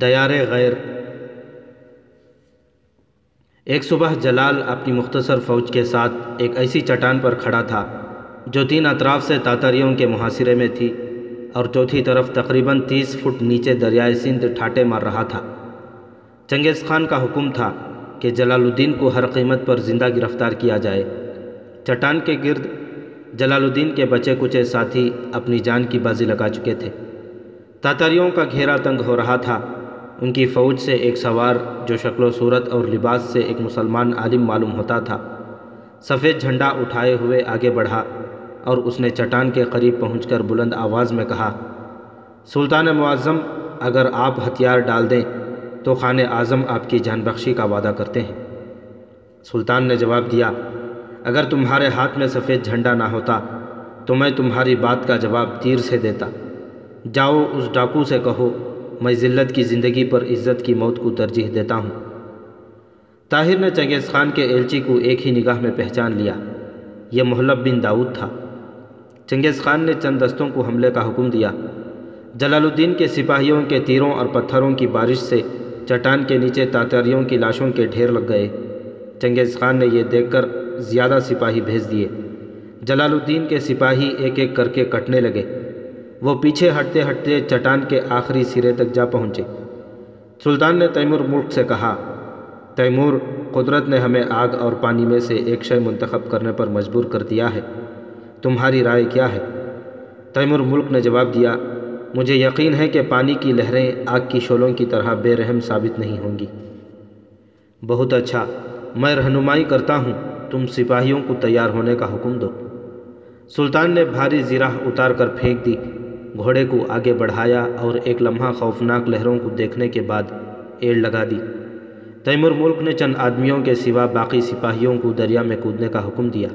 دیار غیر۔ ایک صبح جلال اپنی مختصر فوج کے ساتھ ایک ایسی چٹان پر کھڑا تھا، جو تین اطراف سے تاتاریوں کے محاصرے میں تھی اور چوتھی طرف تقریباً تیس فٹ نیچے دریائے سندھ ٹھاٹے مار رہا تھا۔ چنگیز خان کا حکم تھا کہ جلال الدین کو ہر قیمت پر زندہ گرفتار کیا جائے۔ چٹان کے گرد جلال الدین کے بچے کچے ساتھی اپنی جان کی بازی لگا چکے تھے۔ تاتاریوں کا گھیرا تنگ ہو رہا تھا۔ ان کی فوج سے ایک سوار جو شکل و صورت اور لباس سے ایک مسلمان عالم معلوم ہوتا تھا۔ سفید جھنڈا اٹھائے ہوئے آگے بڑھا اور اس نے چٹان کے قریب پہنچ کر بلند آواز میں کہا، سلطان معظم، اگر آپ ہتھیار ڈال دیں تو خان اعظم آپ کی جان بخشی کا وعدہ کرتے ہیں۔ سلطان نے جواب دیا، اگر تمہارے ہاتھ میں سفید جھنڈا نہ ہوتا تو میں تمہاری بات کا جواب تیر سے دیتا۔ جاؤ اس ڈاکو سے کہو میں ذلت کی زندگی پر عزت کی موت کو ترجیح دیتا ہوں۔ طاہر نے چنگیز خان کے ایلچی کو ایک ہی نگاہ میں پہچان لیا۔ یہ محلب بن داؤد تھا۔ چنگیز خان نے چند دستوں کو حملے کا حکم دیا۔ جلال الدین کے سپاہیوں کے تیروں اور پتھروں کی بارش سے چٹان کے نیچے تاتاریوں کی لاشوں کے ڈھیر لگ گئے۔ چنگیز خان نے یہ دیکھ کر زیادہ سپاہی بھیج دیے۔ جلال الدین کے سپاہی ایک ایک کر کے کٹنے لگے۔ وہ پیچھے ہٹتے ہٹتے چٹان کے آخری سرے تک جا پہنچے۔ سلطان نے تیمور ملک سے کہا، تیمور، قدرت نے ہمیں آگ اور پانی میں سے ایک شے منتخب کرنے پر مجبور کر دیا ہے۔ تمہاری رائے کیا ہے؟ تیمور ملک نے جواب دیا، مجھے یقین ہے کہ پانی کی لہریں آگ کی شولوں کی طرح بے رحم ثابت نہیں ہوں گی۔ بہت اچھا میں رہنمائی کرتا ہوں، تم سپاہیوں کو تیار ہونے کا حکم دو سلطان نے بھاری زیرہ اتار کر پھینک دی۔ گھوڑے کو آگے بڑھایا اور ایک لمحہ خوفناک لہروں کو دیکھنے کے بعد ایڑ لگا دی۔ تیمور ملک نے چند آدمیوں کے سوا باقی سپاہیوں کو دریا میں کودنے کا حکم دیا۔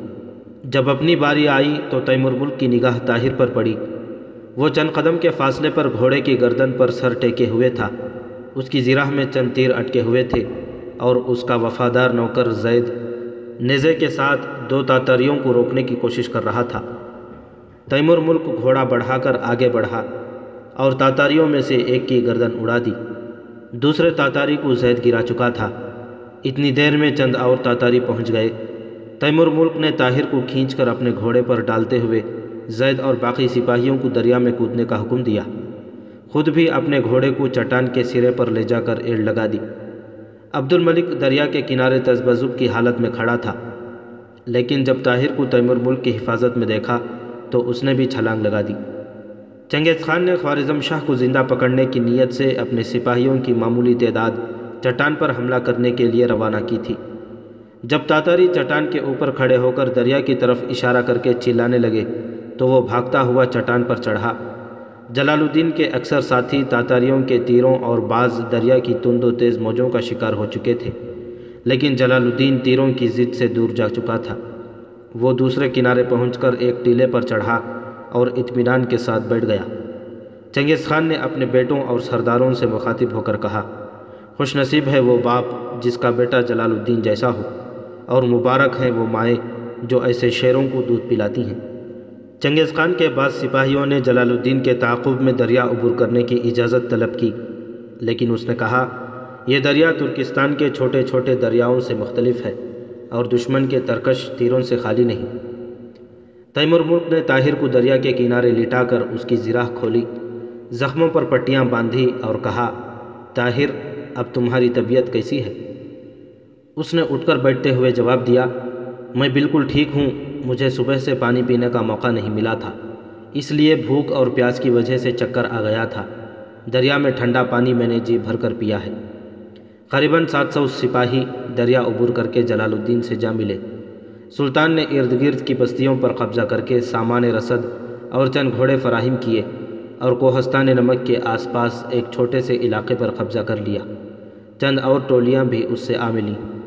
جب اپنی باری آئی تو تیمور ملک کی نگاہ طاہر پر پڑی۔ وہ چند قدم کے فاصلے پر گھوڑے کی گردن پر سر ٹیکے ہوئے تھا۔ اس کی زیرہ میں چند تیر اٹکے ہوئے تھے اور اس کا وفادار نوکر زید نیزے کے ساتھ دو تاتاریوں کو روکنے کی کوشش کر رہا تھا۔ تیمور ملک گھوڑا بڑھا کر آگے بڑھا اور تاتاریوں میں سے ایک کی گردن اڑا دی۔ دوسرے تاتاری کو زید گرا چکا تھا۔ اتنی دیر میں چند اور تاتاری پہنچ گئے۔ تیمور ملک نے طاہر کو کھینچ کر اپنے گھوڑے پر ڈالتے ہوئے زید اور باقی سپاہیوں کو دریا میں کودنے کا حکم دیا۔ خود بھی اپنے گھوڑے کو چٹان کے سرے پر لے جا کر ایڑ لگا دی۔ عبد الملک دریا کے کنارے تذبذب کی حالت میں کھڑا تھا۔ لیکن جب طاہر کو تیمور ملک کی حفاظت میں دیکھا تو اس نے بھی چھلانگ لگا دی۔ چنگیز خان نے خوارزم شاہ کو زندہ پکڑنے کی نیت سے اپنے سپاہیوں کی معمولی تعداد چٹان پر حملہ کرنے کے لیے روانہ کی تھی۔ جب تاتاری چٹان کے اوپر کھڑے ہو کر دریا کی طرف اشارہ کر کے چلانے لگے، تو وہ بھاگتا ہوا چٹان پر چڑھا۔ جلال الدین کے اکثر ساتھی تاتاریوں کے تیروں اور بعض دریا کی تند و تیز موجوں کا شکار ہو چکے تھے، لیکن جلال الدین تیروں کی ضد سے دور جا چکا تھا۔ وہ دوسرے کنارے پہنچ کر ایک ٹیلے پر چڑھا اور اطمینان کے ساتھ بیٹھ گیا۔ چنگیز خان نے اپنے بیٹوں اور سرداروں سے مخاطب ہو کر کہا، خوش نصیب ہے وہ باپ جس کا بیٹا جلال الدین جیسا ہو، اور مبارک ہیں وہ مائیں جو ایسے شیروں کو دودھ پلاتی ہیں۔ چنگیز خان کے بعض سپاہیوں نے جلال الدین کے تعاقب میں دریا عبور کرنے کی اجازت طلب کی، لیکن اس نے کہا، یہ دریا ترکستان کے چھوٹے چھوٹے دریاؤں سے مختلف ہے۔ اور دشمن کے ترکش تیروں سے خالی نہیں۔ تیمور ملک نے طاہر کو دریا کے کنارے لٹا کر اس کی زراح کھولی، زخموں پر پٹیاں باندھی اور کہا، طاہر، اب تمہاری طبیعت کیسی ہے؟ اس نے اٹھ کر بیٹھتے ہوئے جواب دیا، میں بالکل ٹھیک ہوں، مجھے صبح سے پانی پینے کا موقع نہیں ملا تھا، اس لیے بھوک اور پیاس کی وجہ سے چکر آ گیا تھا۔ دریا میں ٹھنڈا پانی میں نے جی بھر کر پیا ہے۔ قریباً سات سو سپاہی دریا عبور کر کے جلال الدین سے جا ملے۔ سلطان نے ارد گرد کی بستیوں پر قبضہ کر کے سامان رسد اور چند گھوڑے فراہم کیے اور کوہستان نمک کے آس پاس ایک چھوٹے سے علاقے پر قبضہ کر لیا۔ چند اور ٹولیاں بھی اس سے آ ملیں۔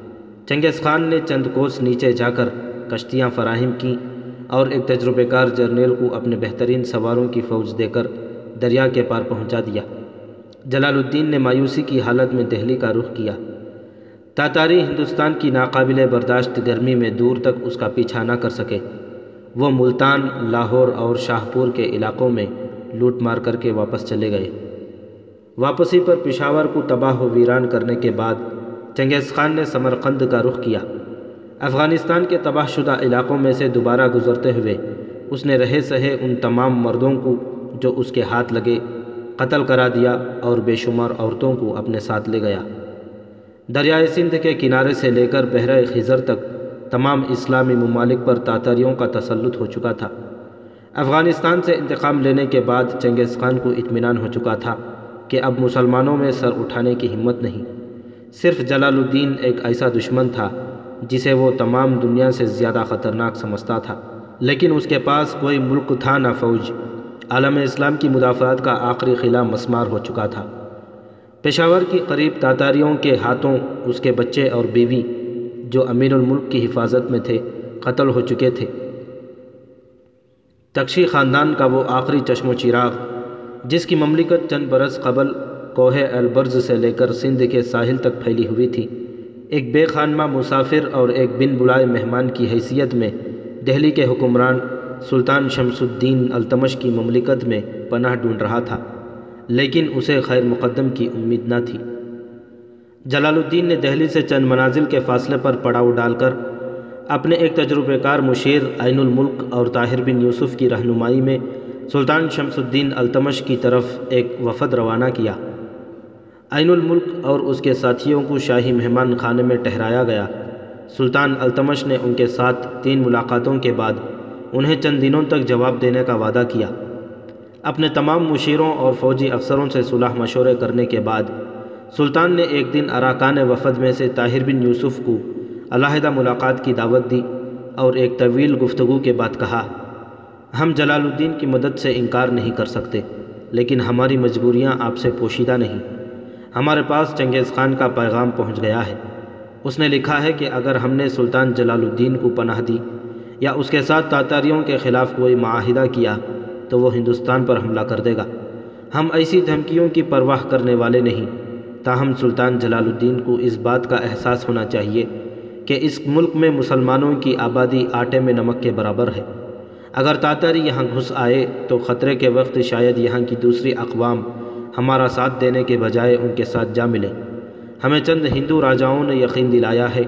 چنگیز خان نے چند کوس نیچے جا کر کشتیاں فراہم کیں اور ایک تجربے کار جرنیل کو اپنے بہترین سواروں کی فوج دے کر دریا کے پار پہنچا دیا۔ جلال الدین نے مایوسی کی حالت میں دہلی کا رخ کیا۔ تاتاری ہندوستان کی ناقابل برداشت گرمی میں دور تک اس کا پیچھا نہ کر سکے۔ وہ ملتان، لاہور اور شاہپور کے علاقوں میں لوٹ مار کر کے واپس چلے گئے۔ واپسی پر پشاور کو تباہ و ویران کرنے کے بعد چنگیز خان نے سمرقند کا رخ کیا۔ افغانستان کے تباہ شدہ علاقوں میں سے دوبارہ گزرتے ہوئے اس نے رہے سہے ان تمام مردوں کو جو اس کے ہاتھ لگے قتل کرا دیا اور بے شمار عورتوں کو اپنے ساتھ لے گیا۔ دریائے سندھ کے کنارے سے لے کر بحرۂ خزر تک تمام اسلامی ممالک پر تاتاریوں کا تسلط ہو چکا تھا۔ افغانستان سے انتقام لینے کے بعد چنگیز خان کو اطمینان ہو چکا تھا کہ اب مسلمانوں میں سر اٹھانے کی ہمت نہیں۔ صرف جلال الدین ایک ایسا دشمن تھا جسے وہ تمام دنیا سے زیادہ خطرناک سمجھتا تھا، لیکن اس کے پاس کوئی ملک تھا نہ فوج۔ عالم اسلام کی مدافعات کا آخری خلا مسمار ہو چکا تھا۔ پشاور کی قریب تاتاریوں کے ہاتھوں اس کے بچے اور بیوی، جو امیر الملک کی حفاظت میں تھے، قتل ہو چکے تھے۔ تکشی خاندان کا وہ آخری چشم و چراغ، جس کی مملکت چند برس قبل کوہ البرز سے لے کر سندھ کے ساحل تک پھیلی ہوئی تھی، ایک بے خانمہ مسافر اور ایک بن بلائے مہمان کی حیثیت میں دہلی کے حکمران سلطان شمس الدین التمش کی مملکت میں پناہ ڈھونڈ رہا تھا، لیکن اسے خیر مقدم کی امید نہ تھی۔ جلال الدین نے دہلی سے چند منازل کے فاصلے پر پڑاؤ ڈال کر اپنے ایک تجربہ کار مشیر عین الملک اور طاہر بن یوسف کی رہنمائی میں سلطان شمس الدین التمش کی طرف ایک وفد روانہ کیا۔ عین الملک اور اس کے ساتھیوں کو شاہی مہمان خانے میں ٹہرایا گیا۔ سلطان التمش نے ان کے ساتھ تین ملاقاتوں کے بعد انہیں چند دنوں تک جواب دینے کا وعدہ کیا۔ اپنے تمام مشیروں اور فوجی افسروں سے صلح مشورے کرنے کے بعد، سلطان نے ایک دن اراکان وفد میں سے طاہر بن یوسف کو علیحدہ ملاقات کی دعوت دی اور ایک طویل گفتگو کے بعد کہا، ہم جلال الدین کی مدد سے انکار نہیں کر سکتے، لیکن ہماری مجبوریاں آپ سے پوشیدہ نہیں۔ ہمارے پاس چنگیز خان کا پیغام پہنچ گیا ہے۔ اس نے لکھا ہے کہ اگر ہم نے سلطان جلال الدین کو پناہ دی یا اس کے ساتھ تاتاریوں کے خلاف کوئی معاہدہ کیا تو وہ ہندوستان پر حملہ کر دے گا۔ ہم ایسی دھمکیوں کی پرواہ کرنے والے نہیں۔ تاہم سلطان جلال الدین کو اس بات کا احساس ہونا چاہیے کہ اس ملک میں مسلمانوں کی آبادی آٹے میں نمک کے برابر ہے۔ اگر تاتاری یہاں گھس آئے تو خطرے کے وقت شاید یہاں کی دوسری اقوام ہمارا ساتھ دینے کے بجائے ان کے ساتھ جا ملے۔ ہمیں چند ہندو راجاؤں نے یقین دلایا ہے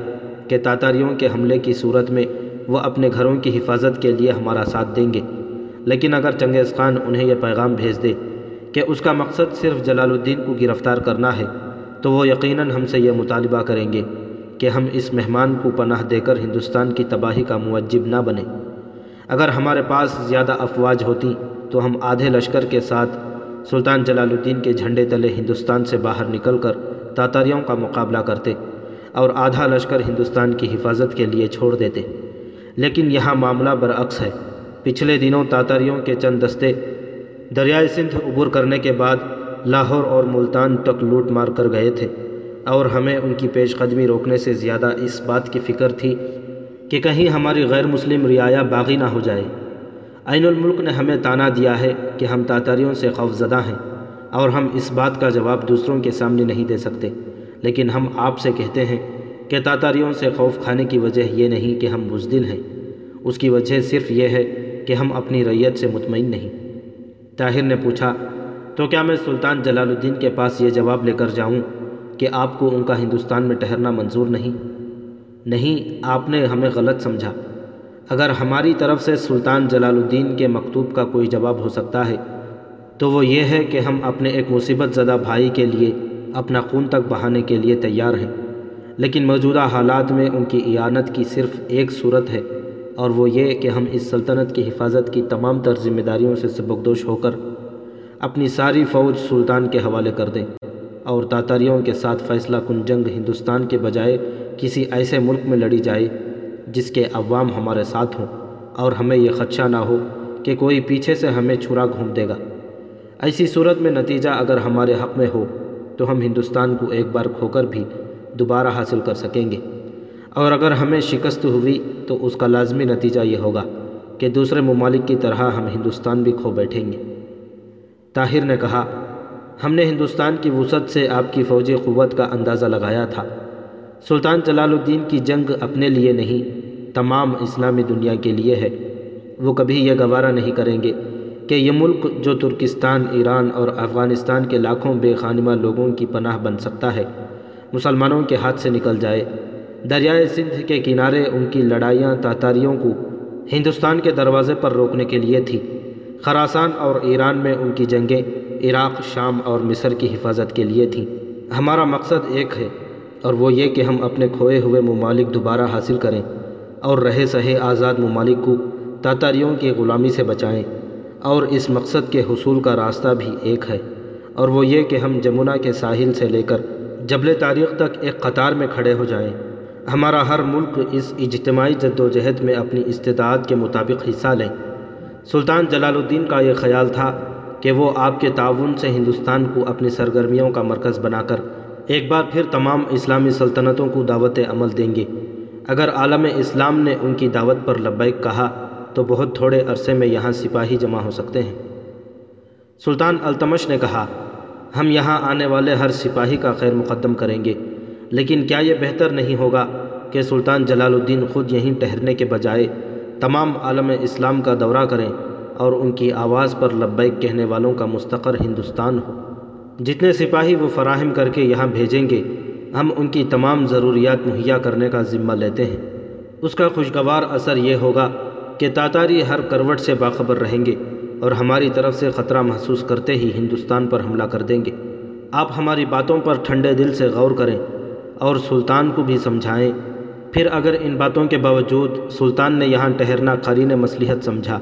کہ تاتاریوں کے حملے کی صورت میں وہ اپنے گھروں کی حفاظت کے لیے ہمارا ساتھ دیں گے۔ لیکن اگر چنگیز خان انہیں یہ پیغام بھیج دے کہ اس کا مقصد صرف جلال الدین کو گرفتار کرنا ہے، تو وہ یقیناً ہم سے یہ مطالبہ کریں گے کہ ہم اس مہمان کو پناہ دے کر ہندوستان کی تباہی کا موجب نہ بنے اگر ہمارے پاس زیادہ افواج ہوتی تو ہم آدھے لشکر کے ساتھ سلطان جلال الدین کے جھنڈے تلے ہندوستان سے باہر نکل کر تاتاریوں کا مقابلہ کرتے اور آدھا لشکر ہندوستان کی حفاظت کے لیے چھوڑ دیتے۔ لیکن یہاں معاملہ برعکس ہے۔ پچھلے دنوں تاتاریوں کے چند دستے دریائے سندھ عبور کرنے کے بعد لاہور اور ملتان تک لوٹ مار کر گئے تھے اور ہمیں ان کی پیش قدمی روکنے سے زیادہ اس بات کی فکر تھی کہ کہیں ہماری غیر مسلم رعایا باغی نہ ہو جائے۔ عین الملک نے ہمیں تانا دیا ہے کہ ہم تاتاریوں سے خوف زدہ ہیں اور ہم اس بات کا جواب دوسروں کے سامنے نہیں دے سکتے، لیکن ہم آپ سے کہتے ہیں کہ تاتاریوں سے خوف کھانے کی وجہ یہ نہیں کہ ہم بزدل ہیں۔ اس کی وجہ صرف یہ ہے کہ ہم اپنی ریت سے مطمئن نہیں۔ طاہر نے پوچھا، تو کیا میں سلطان جلال الدین کے پاس یہ جواب لے کر جاؤں کہ آپ کو ان کا ہندوستان میں ٹھہرنا منظور نہیں؟ نہیں، آپ نے ہمیں غلط سمجھا۔ اگر ہماری طرف سے سلطان جلال الدین کے مکتوب کا کوئی جواب ہو سکتا ہے، تو وہ یہ ہے کہ ہم اپنے ایک مصیبت زدہ بھائی کے لیے، اپنا خون تک بہانے کے لیے تیار ہیں۔ لیکن موجودہ حالات میں ان کی اعانت کی صرف ایک صورت ہے اور وہ یہ کہ ہم اس سلطنت کی حفاظت کی تمام تر ذمہ داریوں سے سبکدوش ہو کر اپنی ساری فوج سلطان کے حوالے کر دیں اور تاتاریوں کے ساتھ فیصلہ کن جنگ ہندوستان کے بجائے کسی ایسے ملک میں لڑی جائے جس کے عوام ہمارے ساتھ ہوں اور ہمیں یہ خدشہ نہ ہو کہ کوئی پیچھے سے ہمیں چھرا گھوم دے گا۔ ایسی صورت میں نتیجہ اگر ہمارے حق میں ہو تو ہم ہندوستان کو ایک بار کھو کر بھی دوبارہ حاصل کر سکیں گے۔ اور اگر ہمیں شکست ہوئی تو اس کا لازمی نتیجہ یہ ہوگا کہ دوسرے ممالک کی طرح ہم ہندوستان بھی کھو بیٹھیں گے۔ طاہر نے کہا، ہم نے ہندوستان کی وسعت سے آپ کی فوجی قوت کا اندازہ لگایا تھا۔ سلطان جلال الدین کی جنگ اپنے لیے نہیں، تمام اسلامی دنیا کے لیے ہے۔ وہ کبھی یہ گوارہ نہیں کریں گے کہ یہ ملک جو ترکستان، ایران اور افغانستان کے لاکھوں بے خانمہ لوگوں کی پناہ بن سکتا ہے۔ مسلمانوں کے ہاتھ سے نکل جائے۔ دریائے سندھ کے کنارے ان کی لڑائیاں تاتاریوں کو ہندوستان کے دروازے پر روکنے کے لیے تھی۔ خراسان اور ایران میں ان کی جنگیں عراق، شام اور مصر کی حفاظت کے لیے تھیں۔ ہمارا مقصد ایک ہے، اور وہ یہ کہ ہم اپنے کھوئے ہوئے ممالک دوبارہ حاصل کریں اور رہے سہے آزاد ممالک کو تاتاریوں کی غلامی سے بچائیں۔ اور اس مقصد کے حصول کا راستہ بھی ایک ہے، اور وہ یہ کہ ہم جمنا کے ساحل سے لے کر جبل تاریخ تک ایک قطار میں کھڑے ہو جائیں۔ ہمارا ہر ملک اس اجتماعی جد و جہد میں اپنی استطاعت کے مطابق حصہ لیں۔ سلطان جلال الدین کا یہ خیال تھا کہ وہ آپ کے تعاون سے ہندوستان کو اپنی سرگرمیوں کا مرکز بنا کر ایک بار پھر تمام اسلامی سلطنتوں کو دعوت عمل دیں گے۔ اگر عالم اسلام نے ان کی دعوت پر لبیک کہا تو بہت تھوڑے عرصے میں یہاں سپاہی جمع ہو سکتے ہیں۔ سلطان التمش نے کہا ہم یہاں آنے والے ہر سپاہی کا خیر مقدم کریں گے۔ لیکن کیا یہ بہتر نہیں ہوگا کہ سلطان جلال الدین خود یہیں ٹھہرنے کے بجائے تمام عالم اسلام کا دورہ کریں اور ان کی آواز پر لبیک کہنے والوں کا مستقر ہندوستان ہو۔ جتنے سپاہی وہ فراہم کر کے یہاں بھیجیں گے، ہم ان کی تمام ضروریات مہیا کرنے کا ذمہ لیتے ہیں۔ اس کا خوشگوار اثر یہ ہوگا کہ تاتاری ہر کروٹ سے باخبر رہیں گے۔ اور ہماری طرف سے خطرہ محسوس کرتے ہی ہندوستان پر حملہ کر دیں گے۔ آپ ہماری باتوں پر ٹھنڈے دل سے غور کریں اور سلطان کو بھی سمجھائیں۔ پھر اگر ان باتوں کے باوجود سلطان نے یہاں ٹھہرنا قرین مصلیحت سمجھا،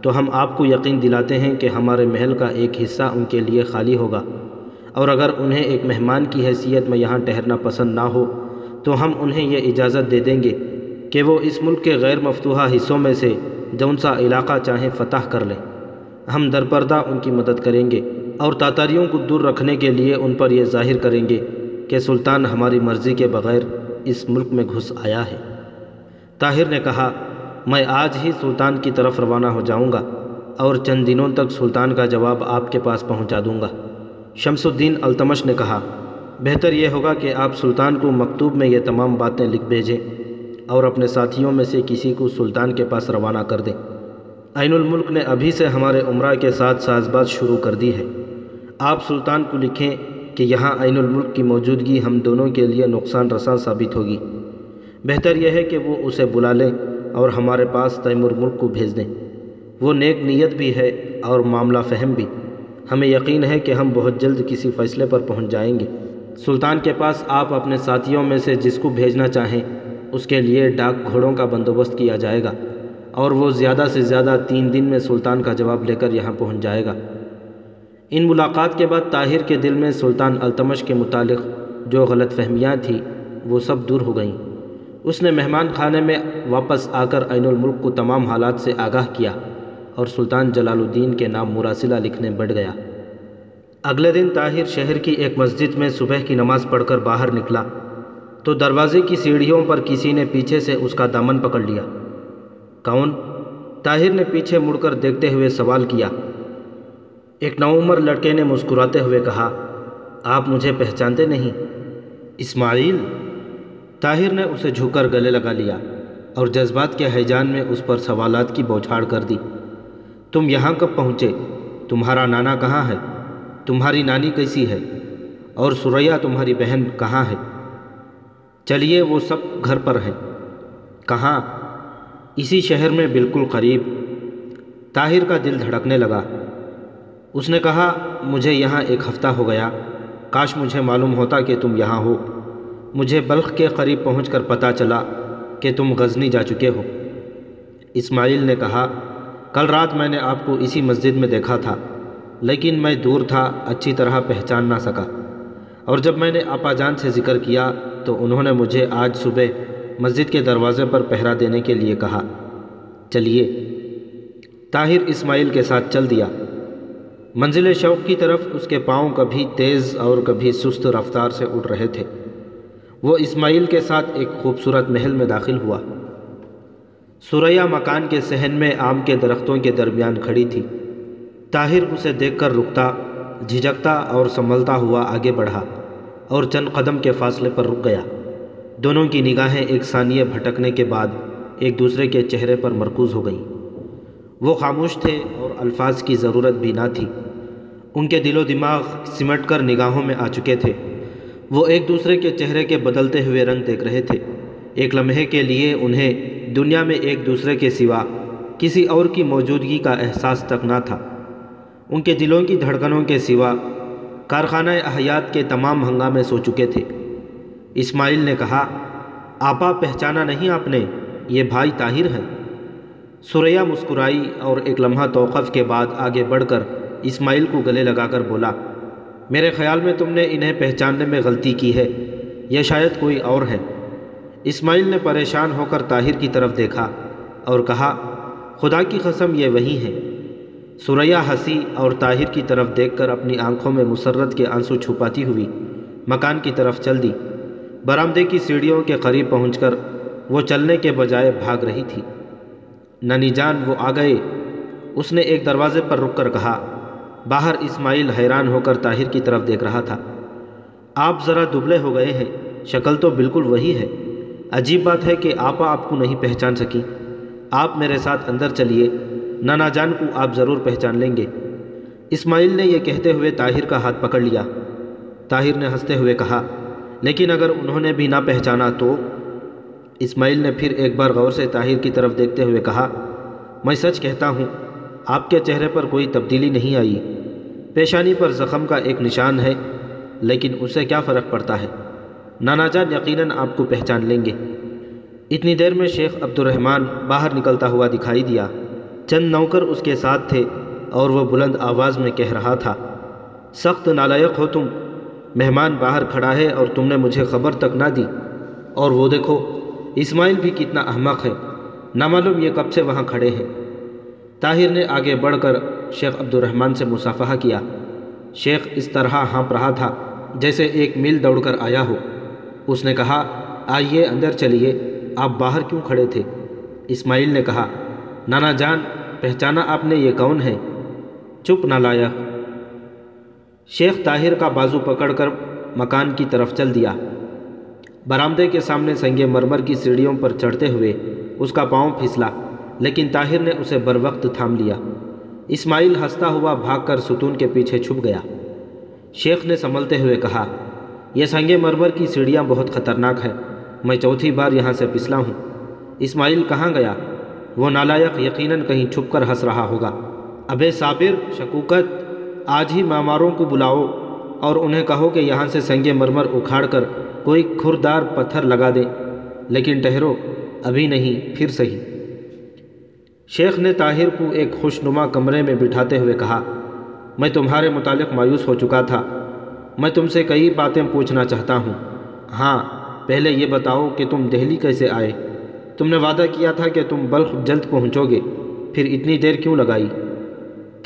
تو ہم آپ کو یقین دلاتے ہیں کہ ہمارے محل کا ایک حصہ ان کے لیے خالی ہوگا۔ اور اگر انہیں ایک مہمان کی حیثیت میں یہاں ٹھہرنا پسند نہ ہو، تو ہم انہیں یہ اجازت دے دیں گے کہ وہ اس ملک کے غیر مفتوحہ حصوں میں سے جون سا علاقہ چاہیں فتح کر لیں۔ ہم درپردہ ان کی مدد کریں گے اور تاتاریوں کو دور رکھنے کے لیے ان پر یہ ظاہر کریں گے کہ سلطان ہماری مرضی کے بغیر اس ملک میں گھس آیا ہے۔ طاہر نے کہا، میں آج ہی سلطان کی طرف روانہ ہو جاؤں گا اور چند دنوں تک سلطان کا جواب آپ کے پاس پہنچا دوں گا۔ شمس الدین التمش نے کہا، بہتر یہ ہوگا کہ آپ سلطان کو مکتوب میں یہ تمام باتیں لکھ بھیجیں اور اپنے ساتھیوں میں سے کسی کو سلطان کے پاس روانہ کر دیں۔ عین الملک نے ابھی سے ہمارے عمرہ کے ساتھ ساز باز شروع کر دی ہے۔ آپ سلطان کو لکھیں کہ یہاں عین الملک کی موجودگی ہم دونوں کے لیے نقصان رساں ثابت ہوگی۔ بہتر یہ ہے کہ وہ اسے بلا لیں اور ہمارے پاس تیمور ملک کو بھیج دیں۔ وہ نیک نیت بھی ہے اور معاملہ فہم بھی۔ ہمیں یقین ہے کہ ہم بہت جلد کسی فیصلے پر پہنچ جائیں گے۔ سلطان کے پاس آپ اپنے ساتھیوں میں سے جس کو بھیجنا چاہیں، اس کے لیے ڈاک گھوڑوں کا بندوبست کیا جائے گا۔ اور وہ زیادہ سے زیادہ تین دن میں سلطان کا جواب لے کر یہاں پہنچ جائے گا۔ ان ملاقات کے بعد طاہر کے دل میں سلطان التمش کے متعلق جو غلط فہمیاں تھیں، وہ سب دور ہو گئیں۔ اس نے مہمان خانے میں واپس آ کر عین الملک کو تمام حالات سے آگاہ کیا اور سلطان جلال الدین کے نام مراسلہ لکھنے بڑھ گیا۔ اگلے دن طاہر شہر کی ایک مسجد میں صبح کی نماز پڑھ کر باہر نکلا تو دروازے کی سیڑھیوں پر کسی نے پیچھے سے اس کا دامن پکڑ لیا۔ کون طاہر نے پیچھے مڑ کر دیکھتے ہوئے سوال کیا۔ ایک نوعمر لڑکے نے مسکراتے ہوئے کہا، آپ مجھے پہچانتے نہیں۔ اسماعیل؟ طاہر نے اسے جھک کر گلے لگا لیا اور جذبات کے حیجان میں اس پر سوالات کی بوچھاڑ کر دی۔ تم یہاں کب پہنچے؟ تمہارا نانا کہاں ہے؟ تمہاری نانی کیسی ہے؟ اور سریا تمہاری بہن کہاں ہے؟ چلیے وہ سب گھر پر ہیں۔ کہاں؟ اسی شہر میں بالکل قریب طاہر کا دل دھڑکنے لگا۔ اس نے کہا، مجھے یہاں ایک ہفتہ ہو گیا۔ کاش مجھے معلوم ہوتا کہ تم یہاں ہو۔ مجھے بلخ کے قریب پہنچ کر پتہ چلا کہ تم غزنی جا چکے ہو۔ اسماعیل نے کہا، کل رات میں نے آپ کو اسی مسجد میں دیکھا تھا، لیکن میں دور تھا، اچھی طرح پہچان نہ سکا۔ اور جب میں نے آپا جان سے ذکر کیا تو انہوں نے مجھے آج صبح مسجد کے دروازے پر پہرا دینے کے لیے کہا، چلیے۔ طاہر اسماعیل کے ساتھ چل دیا۔ منزل شوق کی طرف اس کے پاؤں کبھی تیز اور کبھی سست رفتار سے اٹھ رہے تھے۔ وہ اسماعیل کے ساتھ ایک خوبصورت محل میں داخل ہوا۔ سوریا مکان کے صحن میں آم کے درختوں کے درمیان کھڑی تھی۔ طاہر اسے دیکھ کر رکتا، جھجکتا اور سنبھلتا ہوا آگے بڑھا اور چند قدم کے فاصلے پر رک گیا۔ دونوں کی نگاہیں ایک ثانیے بھٹکنے کے بعد ایک دوسرے کے چہرے پر مرکوز ہو گئیں۔ وہ خاموش تھے اور الفاظ کی ضرورت بھی نہ تھی۔ ان کے دل و دماغ سمٹ کر نگاہوں میں آ چکے تھے۔ وہ ایک دوسرے کے چہرے کے بدلتے ہوئے رنگ دیکھ رہے تھے۔ ایک لمحے کے لیے انہیں دنیا میں ایک دوسرے کے سوا کسی اور کی موجودگی کا احساس تک نہ تھا۔ ان کے دلوں کی دھڑکنوں کے سوا کارخانہ احیات کے تمام ہنگامے سو چکے تھے۔ اسماعیل نے کہا، آپا پہچانا نہیں آپ نے، یہ بھائی طاہر ہیں سوریا مسکرائی اور ایک لمحہ توقف کے بعد آگے بڑھ کر اسماعیل کو گلے لگا کر بولا، میرے خیال میں تم نے انہیں پہچاننے میں غلطی کی ہے یہ شاید کوئی اور ہے۔ اسماعیل نے پریشان ہو کر طاہر کی طرف دیکھا اور کہا، خدا کی قسم یہ وہی ہیں۔ سوریا ہنسی اور طاہر کی طرف دیکھ کر اپنی آنکھوں میں مسرت کے آنسو چھپاتی ہوئی مکان کی طرف چل دی۔ برآمدے کی سیڑھیوں کے قریب پہنچ کر وہ چلنے کے بجائے بھاگ رہی تھی۔ ننی جان وہ آ گئے۔ اس نے ایک دروازے پر رک کر کہا، باہر اسماعیل حیران ہو کر طاہر کی طرف دیکھ رہا تھا۔ آپ ذرا دبلے ہو گئے ہیں، شکل تو بالکل وہی ہے۔ عجیب بات ہے کہ آپا آپ کو نہیں پہچان سکی آپ میرے ساتھ اندر چلیے، نانا جان کو آپ ضرور پہچان لیں گے۔ اسماعیل نے یہ کہتے ہوئے طاہر کا ہاتھ پکڑ لیا۔ طاہر نے ہنستے ہوئے کہا لیکن اگر انہوں نے بھی نہ پہچانا تو اسماعیل نے پھر ایک بار غور سے طاہر کی طرف دیکھتے ہوئے کہا، میں سچ کہتا ہوں، آپ کے چہرے پر کوئی تبدیلی نہیں آئی۔ پیشانی پر زخم کا ایک نشان ہے، لیکن اسے کیا فرق پڑتا ہے؟ نانا جان یقیناً آپ کو پہچان لیں گے۔ اتنی دیر میں شیخ عبد الرحمن باہر نکلتا ہوا دکھائی دیا۔ چند نوکر اس کے ساتھ تھے اور وہ بلند آواز میں کہہ رہا تھا، سخت نالائق ہو تم۔ مہمان باہر کھڑا ہے اور تم نے مجھے خبر تک نہ دی۔ اور وہ دیکھو، اسماعیل بھی کتنا احمق ہے۔ نہ معلوم یہ کب سے وہاں کھڑے ہیں۔ طاہر نے آگے بڑھ کر شیخ عبد الرحمن سے مصافحہ کیا۔ شیخ اس طرح ہانپ رہا تھا جیسے ایک میل دوڑ کر آیا ہو۔ اس نے کہا، آئیے اندر چلیے، آپ باہر کیوں کھڑے تھے؟ اسماعیل نے کہا، نانا جان، پہچانا آپ نے یہ کون ہے چپ نہ لایا۔ شیخ طاہر کا بازو پکڑ کر مکان کی طرف چل دیا۔ برآمدے کے سامنے سنگ مرمر کی سیڑھیوں پر چڑھتے ہوئے اس کا پاؤں پھسلا، لیکن طاہر نے اسے بر وقت تھام لیا۔ اسماعیل ہنستا ہوا بھاگ کر ستون کے پیچھے چھپ گیا۔ شیخ نے سنبھلتے ہوئے کہا، یہ سنگ مرمر کی سیڑھیاں بہت خطرناک ہے میں چوتھی بار یہاں سے پسلا ہوں۔ اسماعیل کہاں گیا؟ وہ نالائق یقیناً کہیں چھپ کر ہنس رہا ہوگا۔ ابے صابر، شکوکت آج ہی ماماروں کو بلاؤ اور انہیں کہو کہ یہاں سے سنگ مرمر اکھاڑ کر کوئی کھردار پتھر لگا دے لیکن ٹہرو، ابھی نہیں، پھر صحیح شیخ نے طاہر کو ایک خوش نما کمرے میں بٹھاتے ہوئے کہا، میں تمہارے متعلق مایوس ہو چکا تھا۔ میں تم سے کئی باتیں پوچھنا چاہتا ہوں۔ ہاں پہلے یہ بتاؤ کہ تم دہلی کیسے آئے۔ تم نے وعدہ کیا تھا کہ تم بلخ جلد پہنچو گے۔ پھر اتنی دیر کیوں لگائی؟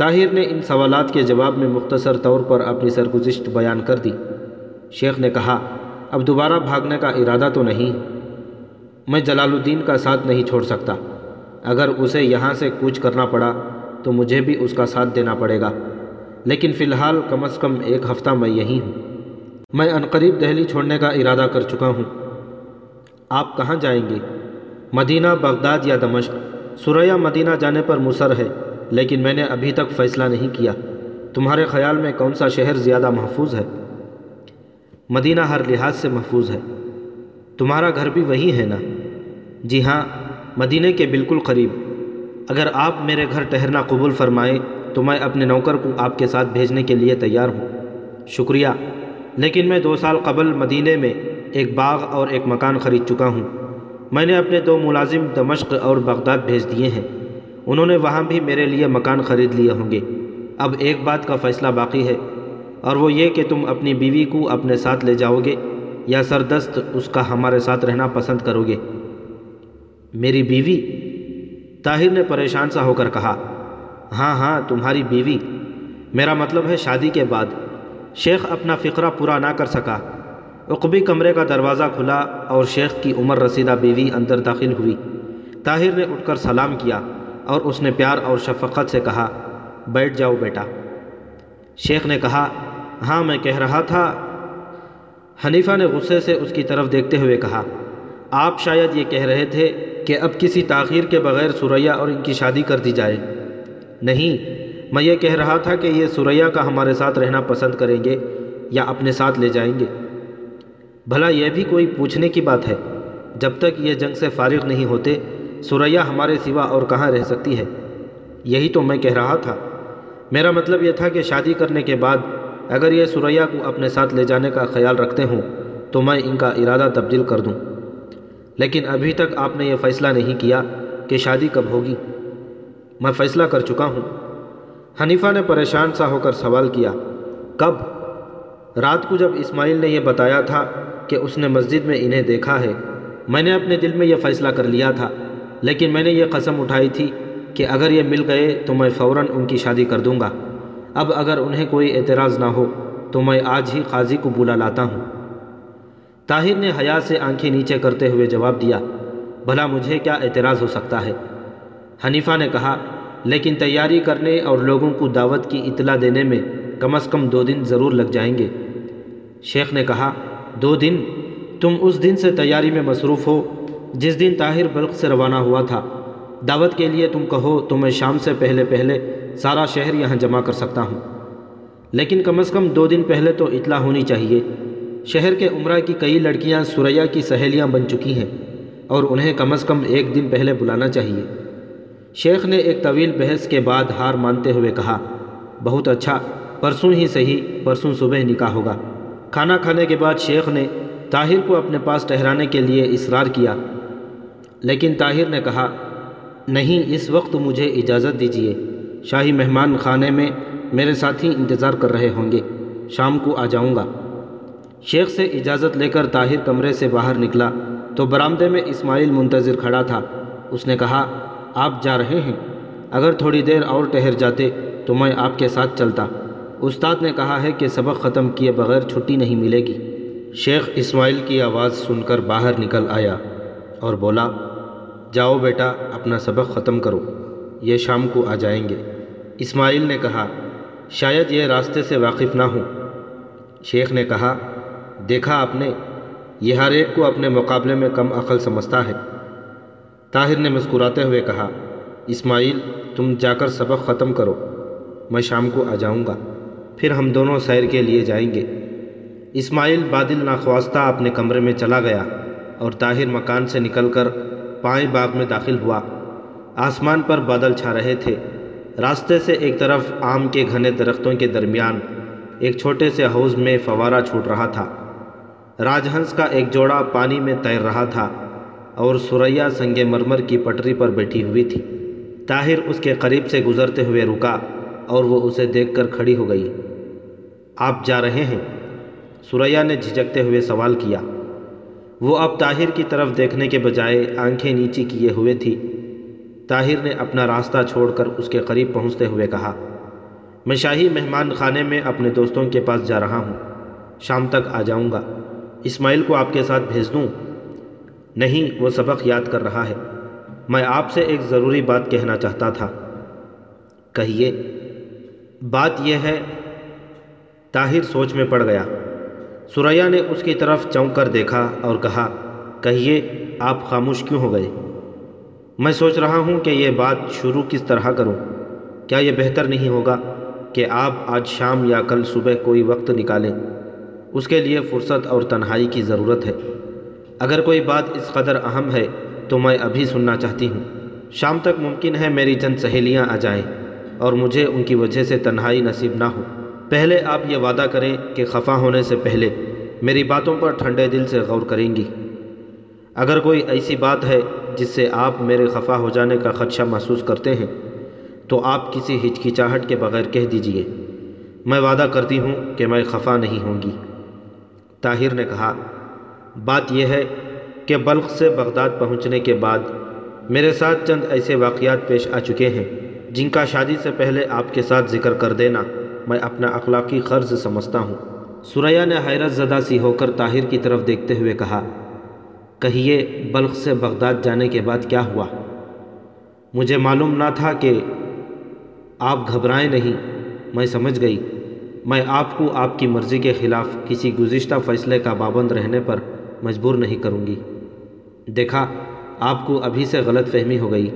طاہر نے ان سوالات کے جواب میں مختصر طور پر اپنی سرگزشت بیان کر دی۔ شیخ نے کہا، اب دوبارہ بھاگنے کا ارادہ تو نہیں، میں جلال الدین کا ساتھ نہیں چھوڑ سکتا۔ اگر اسے یہاں سے کوچ کرنا پڑا تو مجھے بھی اس کا ساتھ دینا پڑے گا۔ لیکن فی الحال کم از کم ایک ہفتہ میں یہی ہوں۔ میں عنقریب دہلی چھوڑنے کا ارادہ کر چکا ہوں۔ آپ کہاں جائیں گے؟ مدینہ بغداد یا دمشق؟ سریا مدینہ جانے پر مصر ہے۔ لیکن میں نے ابھی تک فیصلہ نہیں کیا۔ تمہارے خیال میں کون سا شہر زیادہ محفوظ ہے؟ مدینہ ہر لحاظ سے محفوظ ہے۔ تمہارا گھر بھی وہی ہے نا؟ جی ہاں مدینہ کے بالکل قریب۔ اگر آپ میرے گھر ٹہرنا قبول فرمائیں تو میں اپنے نوکر کو آپ کے ساتھ بھیجنے کے لیے تیار ہوں۔ شکریہ۔ لیکن میں دو سال قبل مدینہ میں ایک باغ اور ایک مکان خرید چکا ہوں۔ میں نے اپنے دو ملازم دمشق اور بغداد بھیج دیے ہیں۔ انہوں نے وہاں بھی میرے لیے مکان خرید لیے ہوں گے۔ اب ایک بات کا فیصلہ باقی ہے، اور وہ یہ کہ تم اپنی بیوی کو اپنے ساتھ لے جاؤ گے یا سردست اس کا ہمارے ساتھ رہنا پسند کرو گے۔ میری بیوی؟ طاہر نے پریشان سا ہو کر کہا ہاں ہاں تمہاری بیوی۔ میرا مطلب ہے شادی کے بعد۔ شیخ اپنا فقرہ پورا نہ کر سکا۔ عقبی کمرے کا دروازہ کھلا اور شیخ کی عمر رسیدہ بیوی اندر داخل ہوئی۔ طاہر نے اٹھ کر سلام کیا۔ اور اس نے پیار اور شفقت سے کہا، بیٹھ جاؤ بیٹا. شیخ نے کہا ہاں میں کہہ رہا تھا. حنیفہ نے غصے سے اس کی طرف دیکھتے ہوئے کہا، آپ شاید یہ کہہ رہے تھے کہ اب کسی تاخیر کے بغیر سریا اور ان کی شادی کر دی جائے۔ نہیں، میں یہ کہہ رہا تھا کہ یہ سریا کا ہمارے ساتھ رہنا پسند کریں گے یا اپنے ساتھ لے جائیں گے۔ بھلا یہ بھی کوئی پوچھنے کی بات ہے، جب تک یہ جنگ سے فارغ نہیں ہوتے سریا ہمارے سوا اور کہاں رہ سکتی ہے؟ یہی تو میں کہہ رہا تھا۔ میرا مطلب یہ تھا کہ شادی کرنے کے بعد اگر یہ سریا کو اپنے ساتھ لے جانے کا خیال رکھتے ہوں تو میں ان کا ارادہ تبدیل کر دوں۔ لیکن ابھی تک آپ نے یہ فیصلہ نہیں کیا کہ شادی کب ہوگی۔ میں فیصلہ کر چکا ہوں۔ حنیفہ نے پریشان سا ہو کر سوال کیا، کب؟ رات کو جب اسماعیل نے یہ بتایا تھا کہ اس نے مسجد میں انہیں دیکھا ہے، میں نے اپنے دل میں یہ فیصلہ کر لیا تھا۔ لیکن میں نے یہ قسم اٹھائی تھی کہ اگر یہ مل گئے تو میں فوراً ان کی شادی کر دوں گا۔ اب اگر انہیں کوئی اعتراض نہ ہو تو میں آج ہی قاضی کو بلا لاتا ہوں۔ طاہر نے حیا سے آنکھیں نیچے کرتے ہوئے جواب دیا، بھلا مجھے کیا اعتراض ہو سکتا ہے؟ حنیفہ نے کہا، لیکن تیاری کرنے اور لوگوں کو دعوت کی اطلاع دینے میں کم از کم دو دن ضرور لگ جائیں گے۔ شیخ نے کہا، دو دن؟ تم اس دن سے تیاری میں مصروف ہو جس دن طاہر بلق سے روانہ ہوا تھا، دعوت کے لیے تم کہو تو میں شام سے پہلے پہلے سارا شہر یہاں جمع کر سکتا ہوں۔ لیکن کم از کم دو دن پہلے تو اطلاع ہونی چاہیے۔ شہر کے عمرہ کی کئی لڑکیاں سریا کی سہیلیاں بن چکی ہیں اور انہیں کم از کم ایک دن پہلے بلانا چاہیے۔ شیخ نے ایک طویل بحث کے بعد ہار مانتے ہوئے کہا، بہت اچھا پرسوں ہی صحیح، پرسوں صبح نکاح ہوگا۔ کھانا کھانے کے بعد شیخ نے طاہر کو اپنے پاس ٹہرانے کے لیے اصرار کیا۔ لیکن طاہر نے کہا، نہیں، اس وقت مجھے اجازت دیجیے شاہی مہمان خانے میں میرے ساتھی انتظار کر رہے ہوں گے۔ شام کو آ جاؤں گا۔ شیخ سے اجازت لے کر طاہر کمرے سے باہر نکلا تو برآمدے میں اسماعیل منتظر کھڑا تھا۔ اس نے کہا، آپ جا رہے ہیں۔ اگر تھوڑی دیر اور ٹہر جاتے تو میں آپ کے ساتھ چلتا۔ استاد نے کہا ہے کہ سبق ختم کیے بغیر چھٹی نہیں ملے گی۔ شیخ اسماعیل کی آواز سن کر باہر نکل آیا اور بولا جاؤ بیٹا، اپنا سبق ختم کرو۔ یہ شام کو آ جائیں گے۔ اسماعیل نے کہا، شاید یہ راستے سے واقف نہ ہوں۔ شیخ نے کہا، دیکھا آپ نے، یہ ہر ایک کو اپنے مقابلے میں کم عقل سمجھتا ہے۔ طاہر نے مسکراتے ہوئے کہا، اسماعیل، تم جا کر سبق ختم کرو۔ میں شام کو آ جاؤں گا۔ پھر ہم دونوں سیر کے لیے جائیں گے۔ اسماعیل بادل ناخواستہ اپنے کمرے میں چلا گیا اور طاہر مکان سے نکل کر پائیں باغ میں داخل ہوا۔ آسمان پر بادل چھا رہے تھے۔ راستے سے ایک طرف آم کے گھنے درختوں کے درمیان، ایک چھوٹے سے حوض میں فوارہ چھوٹ رہا تھا۔ راج ہنس کا ایک جوڑا پانی میں تیر رہا تھا اور سریا سنگ مرمر کی پٹری پر بیٹھی ہوئی تھی۔ طاہر اس کے قریب سے گزرتے ہوئے رکا اور وہ اسے دیکھ کر کھڑی ہو گئی۔ آپ جا رہے ہیں؟ سریا نے جھجکتے ہوئے سوال کیا۔ وہ اب طاہر کی طرف دیکھنے کے بجائے آنکھیں نیچی کیے ہوئے تھی۔ طاہر نے اپنا راستہ چھوڑ کر اس کے قریب پہنچتے ہوئے کہا، میں شاہی مہمان خانے میں اپنے دوستوں کے پاس جا رہا ہوں۔ شام تک آ جاؤں گا۔ اسماعیل کو آپ کے ساتھ بھیج دوں۔ نہیں، وہ سبق یاد کر رہا ہے۔ میں آپ سے ایک ضروری بات کہنا چاہتا تھا۔ کہیے۔ بات یہ ہے، طاہر سوچ میں پڑ گیا۔ سریا نے اس کی طرف چونک کر دیکھا اور کہا، کہیے، آپ خاموش کیوں ہو گئے؟ میں سوچ رہا ہوں کہ یہ بات شروع کس طرح کروں۔ کیا یہ بہتر نہیں ہوگا کہ آپ آج شام یا کل صبح کوئی وقت نکالیں؟ اس کے لیے فرصت اور تنہائی کی ضرورت ہے۔ اگر کوئی بات اس قدر اہم ہے تو میں ابھی سننا چاہتی ہوں۔ شام تک ممکن ہے میری چند سہیلیاں آ جائیں اور مجھے ان کی وجہ سے تنہائی نصیب نہ ہو۔ پہلے آپ یہ وعدہ کریں کہ خفا ہونے سے پہلے میری باتوں پر ٹھنڈے دل سے غور کریں گی۔ اگر کوئی ایسی بات ہے جس سے آپ میرے خفا ہو جانے کا خدشہ محسوس کرتے ہیں، تو آپ کسی ہچکچاہٹ کے بغیر کہہ دیجیے، میں وعدہ کرتی ہوں کہ میں خفا نہیں ہوں گی۔ طاہر نے کہا، بات یہ ہے کہ بلخ سے بغداد پہنچنے کے بعد میرے ساتھ چند ایسے واقعات پیش آ چکے ہیں جن کا شادی سے پہلے آپ کے ساتھ ذکر کر دینا۔ میں اپنا اخلاقی قرض سمجھتا ہوں۔ سریا نے حیرت زدہ سی ہو کر طاہر کی طرف دیکھتے ہوئے کہا، کہیے، بلخ سے بغداد جانے کے بعد کیا ہوا؟ مجھے معلوم نہ تھا کہ آپ گھبرائیں نہیں۔ میں سمجھ گئی۔ میں آپ کو آپ کی مرضی کے خلاف کسی گزشتہ فیصلے کا پابند رہنے پر مجبور نہیں کروں گی۔ دیکھا، آپ کو ابھی سے غلط فہمی ہو گئی۔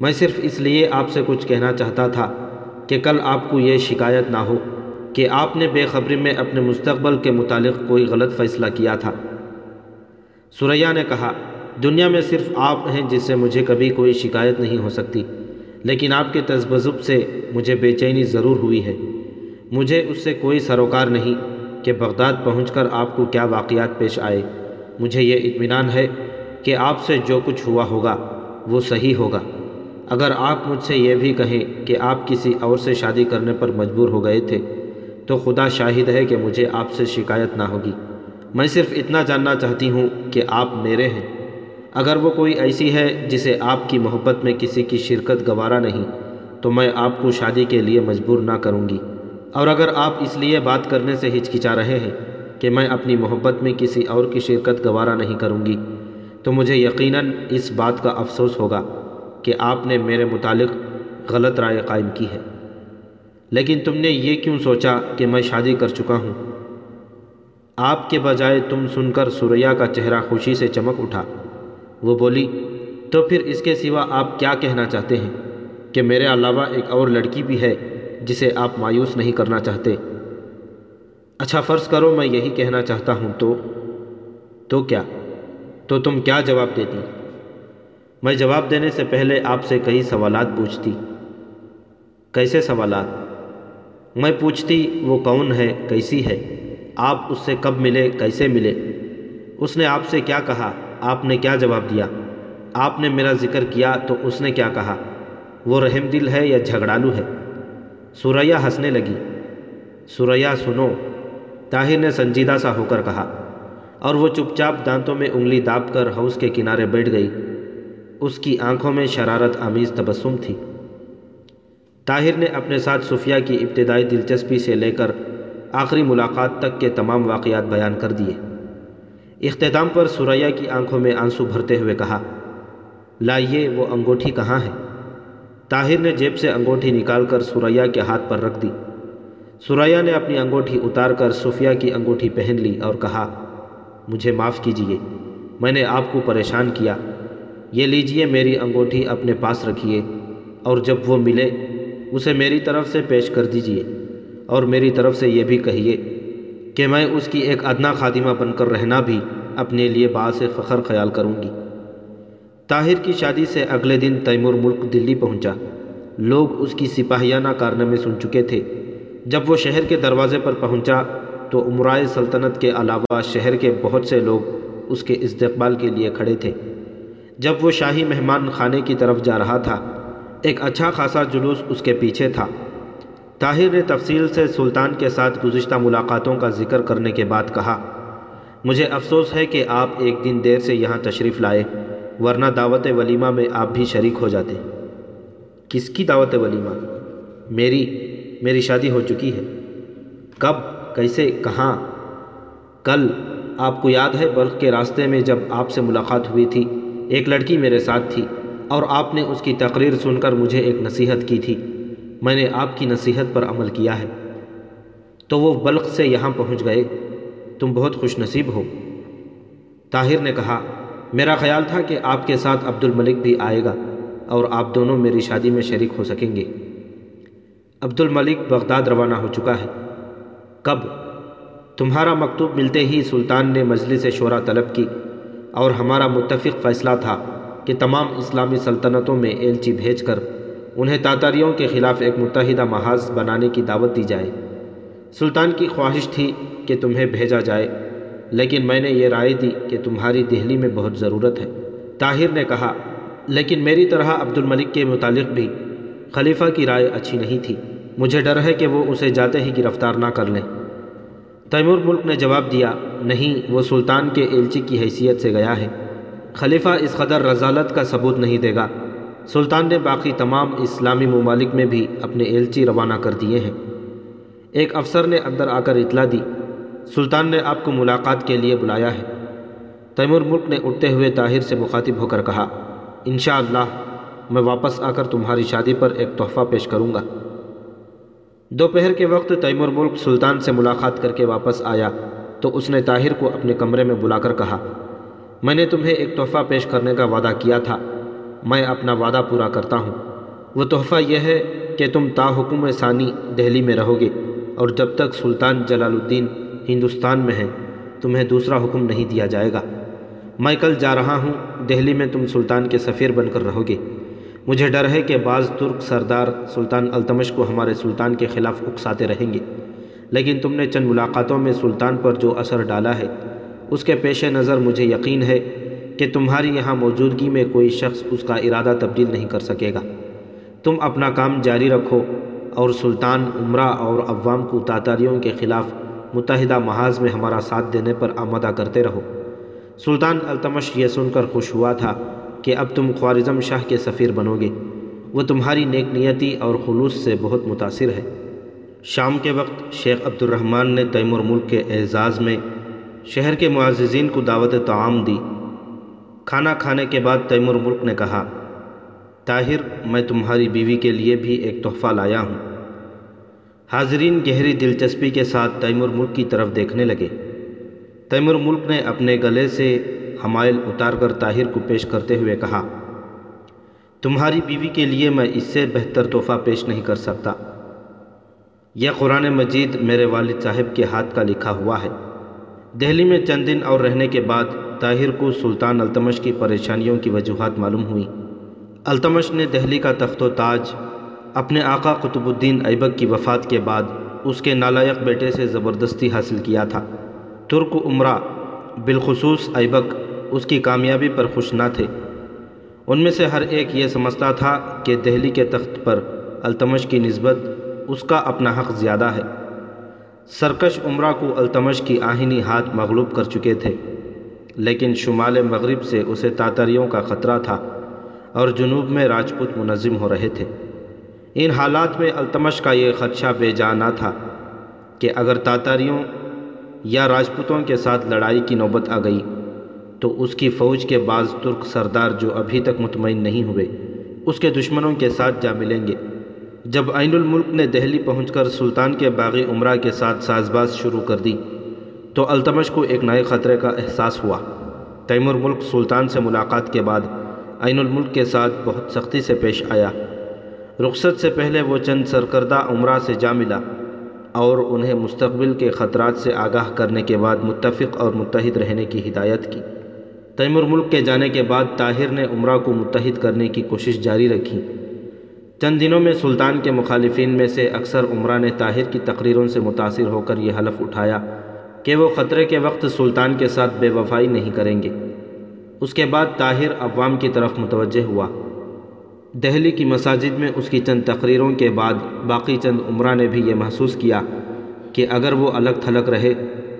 میں صرف اس لیے آپ سے کچھ کہنا چاہتا تھا کہ کل آپ کو یہ شکایت نہ ہو کہ آپ نے بے خبری میں اپنے مستقبل کے متعلق کوئی غلط فیصلہ کیا تھا۔ سریا نے کہا، دنیا میں صرف آپ ہیں جس سے مجھے کبھی کوئی شکایت نہیں ہو سکتی، لیکن آپ کے تذبذب سے مجھے بے چینی ضرور ہوئی ہے۔ مجھے اس سے کوئی سروکار نہیں کہ بغداد پہنچ کر آپ کو کیا واقعات پیش آئے۔ مجھے یہ اطمینان ہے کہ آپ سے جو کچھ ہوا ہوگا، وہ صحیح ہوگا۔ اگر آپ مجھ سے یہ بھی کہیں کہ آپ کسی اور سے شادی کرنے پر مجبور ہو گئے تھے، تو خدا شاہد ہے کہ مجھے آپ سے شکایت نہ ہوگی۔ میں صرف اتنا جاننا چاہتی ہوں کہ آپ میرے ہیں۔ اگر وہ کوئی ایسی ہے جسے آپ کی محبت میں کسی کی شرکت گوارا نہیں، تو میں آپ کو شادی کے لیے مجبور نہ کروں گی۔ اور اگر آپ اس لیے بات کرنے سے ہچکچا رہے ہیں کہ میں اپنی محبت میں کسی اور کی شرکت گوارا نہیں کروں گی، تو مجھے یقیناً اس بات کا افسوس ہوگا۔ کہ آپ نے میرے متعلق غلط رائے قائم کی ہے۔ لیکن تم نے یہ کیوں سوچا کہ میں شادی کر چکا ہوں؟ آپ کے بجائے تم سن کر سوریا کا چہرہ خوشی سے چمک اٹھا۔ وہ بولی، تو پھر اس کے سوا آپ کیا کہنا چاہتے ہیں؟ کہ میرے علاوہ ایک اور لڑکی بھی ہے جسے آپ مایوس نہیں کرنا چاہتے۔ اچھا فرض کرو میں یہی کہنا چاہتا ہوں تو تو کیا؟ تو تم کیا جواب دیتی؟ میں جواب دینے سے پہلے آپ سے کئی سوالات پوچھتی۔ کیسے سوالات؟ میں پوچھتی، وہ کون ہے؟ کیسی ہے؟ آپ اس سے کب ملے؟ کیسے ملے؟ اس نے آپ سے کیا کہا؟ آپ نے کیا جواب دیا؟ آپ نے میرا ذکر کیا تو اس نے کیا کہا؟ وہ رحم دل ہے یا جھگڑالو ہے؟ سوریا ہنسنے لگی۔ سوریا سنو۔ طاہر نے سنجیدہ سا ہو کر کہا اور وہ چپ چاپ دانتوں میں انگلی داب کر ہاؤس کے کنارے بیٹھ گئی۔ اس کی آنکھوں میں شرارت آمیز تبسم تھی۔ طاہر نے اپنے ساتھ صفیہ کی ابتدائی دلچسپی سے لے کر آخری ملاقات تک کے تمام واقعات بیان کر دیے۔ اختتام پر سوریا کی آنکھوں میں آنسو بھرتے ہوئے کہا، لائیے، وہ انگوٹھی کہاں ہے؟ طاہر نے جیب سے انگوٹھی نکال کر سوریا کے ہاتھ پر رکھ دی۔ سوریا نے اپنی انگوٹھی اتار کر صفیہ کی انگوٹھی پہن لی اور کہا، مجھے معاف کیجیے میں نے آپ کو پریشان کیا۔ یہ لیجیے میری انگوٹھی اپنے پاس رکھیے، اور جب وہ ملے، اسے میری طرف سے پیش کر دیجیے، اور میری طرف سے یہ بھی کہیے کہ میں اس کی ایک ادنا خادمہ بن کر رہنا بھی اپنے لیے باعث فخر خیال کروں گی۔ طاہر کی شادی سے اگلے دن تیمور ملک دلی پہنچا۔ لوگ اس کی سپاہیانہ کارنامے سن چکے تھے۔ جب وہ شہر کے دروازے پر پہنچا، تو عمرائے سلطنت کے علاوہ شہر کے بہت سے لوگ اس کے استقبال کے لیے کھڑے تھے۔ جب وہ شاہی مہمان خانے کی طرف جا رہا تھا، ایک اچھا خاصا جلوس اس کے پیچھے تھا۔ طاہر نے تفصیل سے سلطان کے ساتھ گزشتہ ملاقاتوں کا ذکر کرنے کے بعد کہا، مجھے افسوس ہے کہ آپ ایک دن دیر سے یہاں تشریف لائے، ورنہ دعوت ولیمہ میں آپ بھی شریک ہو جاتے۔ کس کی دعوت ولیمہ؟ میری میری شادی ہو چکی ہے۔ کب، کیسے، کہاں؟ کل، آپ کو یاد ہے بلخ کے راستے میں جب آپ سے ملاقات ہوئی تھی۔ ایک لڑکی میرے ساتھ تھی اور آپ نے اس کی تقریر سن کر مجھے ایک نصیحت کی تھی۔ میں نے آپ کی نصیحت پر عمل کیا ہے۔ تو وہ بلخ سے یہاں پہنچ گئے۔ تم بہت خوش نصیب ہو۔ طاہر نے کہا، میرا خیال تھا کہ آپ کے ساتھ عبد الملک بھی آئے گا اور آپ دونوں میری شادی میں شریک ہو سکیں گے۔ عبد الملک بغداد روانہ ہو چکا ہے۔ کب؟ تمہارا مکتوب ملتے ہی سلطان نے مجلس شعرا طلب کی۔ اور ہمارا متفق فیصلہ تھا کہ تمام اسلامی سلطنتوں میں ایلچی بھیج کر انہیں تاتاریوں کے خلاف ایک متحدہ محاذ بنانے کی دعوت دی جائے۔ سلطان کی خواہش تھی کہ تمہیں بھیجا جائے، لیکن میں نے یہ رائے دی کہ تمہاری دہلی میں بہت ضرورت ہے۔ طاہر نے کہا، لیکن میری طرح عبد الملک کے متعلق بھی خلیفہ کی رائے اچھی نہیں تھی۔ مجھے ڈر ہے کہ وہ اسے جاتے ہی گرفتار نہ کر لیں۔ تیمور ملک نے جواب دیا، نہیں، وہ سلطان کے ایلچی کی حیثیت سے گیا ہے۔ خلیفہ اس قدر رضالت کا ثبوت نہیں دے گا۔ سلطان نے باقی تمام اسلامی ممالک میں بھی اپنے ایلچی روانہ کر دیے ہیں۔ ایک افسر نے اندر آ کر اطلاع دی، سلطان نے آپ کو ملاقات کے لیے بلایا ہے۔ تیمور ملک نے اٹھتے ہوئے طاہر سے مخاطب ہو کر کہا، انشاءاللہ، میں واپس آ کر تمہاری شادی پر ایک تحفہ پیش کروں گا۔ دوپہر کے وقت تیمور ملک سلطان سے ملاقات کر کے واپس آیا تو اس نے طاہر کو اپنے کمرے میں بلا کر کہا، میں نے تمہیں ایک تحفہ پیش کرنے کا وعدہ کیا تھا، میں اپنا وعدہ پورا کرتا ہوں۔ وہ تحفہ یہ ہے کہ تم تا حکم ثانی دہلی میں رہو گے اور جب تک سلطان جلال الدین ہندوستان میں ہیں، تمہیں دوسرا حکم نہیں دیا جائے گا۔ میں کل جا رہا ہوں، دہلی میں تم سلطان کے سفیر بن کر رہو گے۔ مجھے ڈر ہے کہ بعض ترک سردار سلطان التمش کو ہمارے سلطان کے خلاف اکساتے رہیں گے۔ لیکن تم نے چند ملاقاتوں میں سلطان پر جو اثر ڈالا ہے، اس کے پیش نظر مجھے یقین ہے کہ تمہاری یہاں موجودگی میں کوئی شخص اس کا ارادہ تبدیل نہیں کر سکے گا۔ تم اپنا کام جاری رکھو اور سلطان، عمرہ اور عوام کو تاتاریوں کے خلاف متحدہ محاذ میں ہمارا ساتھ دینے پر آمدہ کرتے رہو۔ سلطان التمش یہ سن کر خوش ہوا تھا کہ اب تم خوارزم شاہ کے سفیر بنو گے۔ وہ تمہاری نیک نیتی اور خلوص سے بہت متاثر ہے۔ شام کے وقت شیخ عبد الرحمن نے تیمور ملک کے اعزاز میں شہر کے معززین کو دعوت تعام دی۔ کھانا کھانے کے بعد تیمور ملک نے کہا، طاہر، میں تمہاری بیوی کے لیے بھی ایک تحفہ لایا ہوں۔ حاضرین گہری دلچسپی کے ساتھ تیمور ملک کی طرف دیکھنے لگے۔ تیمور ملک نے اپنے گلے سے حمائل اتار کر طاہر کو پیش کرتے ہوئے کہا، تمہاری بیوی کے لیے میں اس سے بہتر تحفہ پیش نہیں کر سکتا۔ یہ قرآن مجید میرے والد صاحب کے ہاتھ کا لکھا ہوا ہے۔ دہلی میں چند دن اور رہنے کے بعد طاہر کو سلطان التمش کی پریشانیوں کی وجوہات معلوم ہوئی۔ التمش نے دہلی کا تخت و تاج، اپنے آقا قطب الدین ایبک کی وفات کے بعد اس کے نالائق بیٹے سے زبردستی حاصل کیا تھا۔ ترک عمرہ بالخصوص ایبک اس کی کامیابی پر خوش نہ تھے۔ ان میں سے ہر ایک یہ سمجھتا تھا کہ دہلی کے تخت پر التمش کی نسبت اس کا اپنا حق زیادہ ہے۔ سرکش عمرہ کو التمش کی آہینی ہاتھ مغلوب کر چکے تھے، لیکن شمال مغرب سے اسے تاتریوں کا خطرہ تھا اور جنوب میں راجپوت منظم ہو رہے تھے۔ ان حالات میں التمش کا یہ خدشہ بے جانا تھا کہ اگر تاتاریوں یا راجپوتوں کے ساتھ لڑائی کی نوبت آ گئی۔ تو اس کی فوج کے بعض ترک سردار جو ابھی تک مطمئن نہیں ہوئے، اس کے دشمنوں کے ساتھ جا ملیں گے۔ جب عین الملک نے دہلی پہنچ کر سلطان کے باغی عمرہ کے ساتھ ساز باز شروع کر دی، تو التمش کو ایک نئے خطرے کا احساس ہوا۔ تیمور ملک سلطان سے ملاقات کے بعد عین الملک کے ساتھ بہت سختی سے پیش آیا۔ رخصت سے پہلے وہ چند سرکردہ عمرہ سے جا ملا اور انہیں مستقبل کے خطرات سے آگاہ کرنے کے بعد متفق اور متحد رہنے کی ہدایت کی۔ تیمور ملک کے جانے کے بعد طاہر نے عمرہ کو متحد کرنے کی کوشش جاری رکھی۔ چند دنوں میں سلطان کے مخالفین میں سے اکثر عمرہ نے طاہر کی تقریروں سے متاثر ہو کر یہ حلف اٹھایا کہ وہ خطرے کے وقت سلطان کے ساتھ بے وفائی نہیں کریں گے۔ اس کے بعد طاہر عوام کی طرف متوجہ ہوا۔ دہلی کی مساجد میں اس کی چند تقریروں کے بعد باقی چند عمرہ نے بھی یہ محسوس کیا کہ اگر وہ الگ تھلگ رہے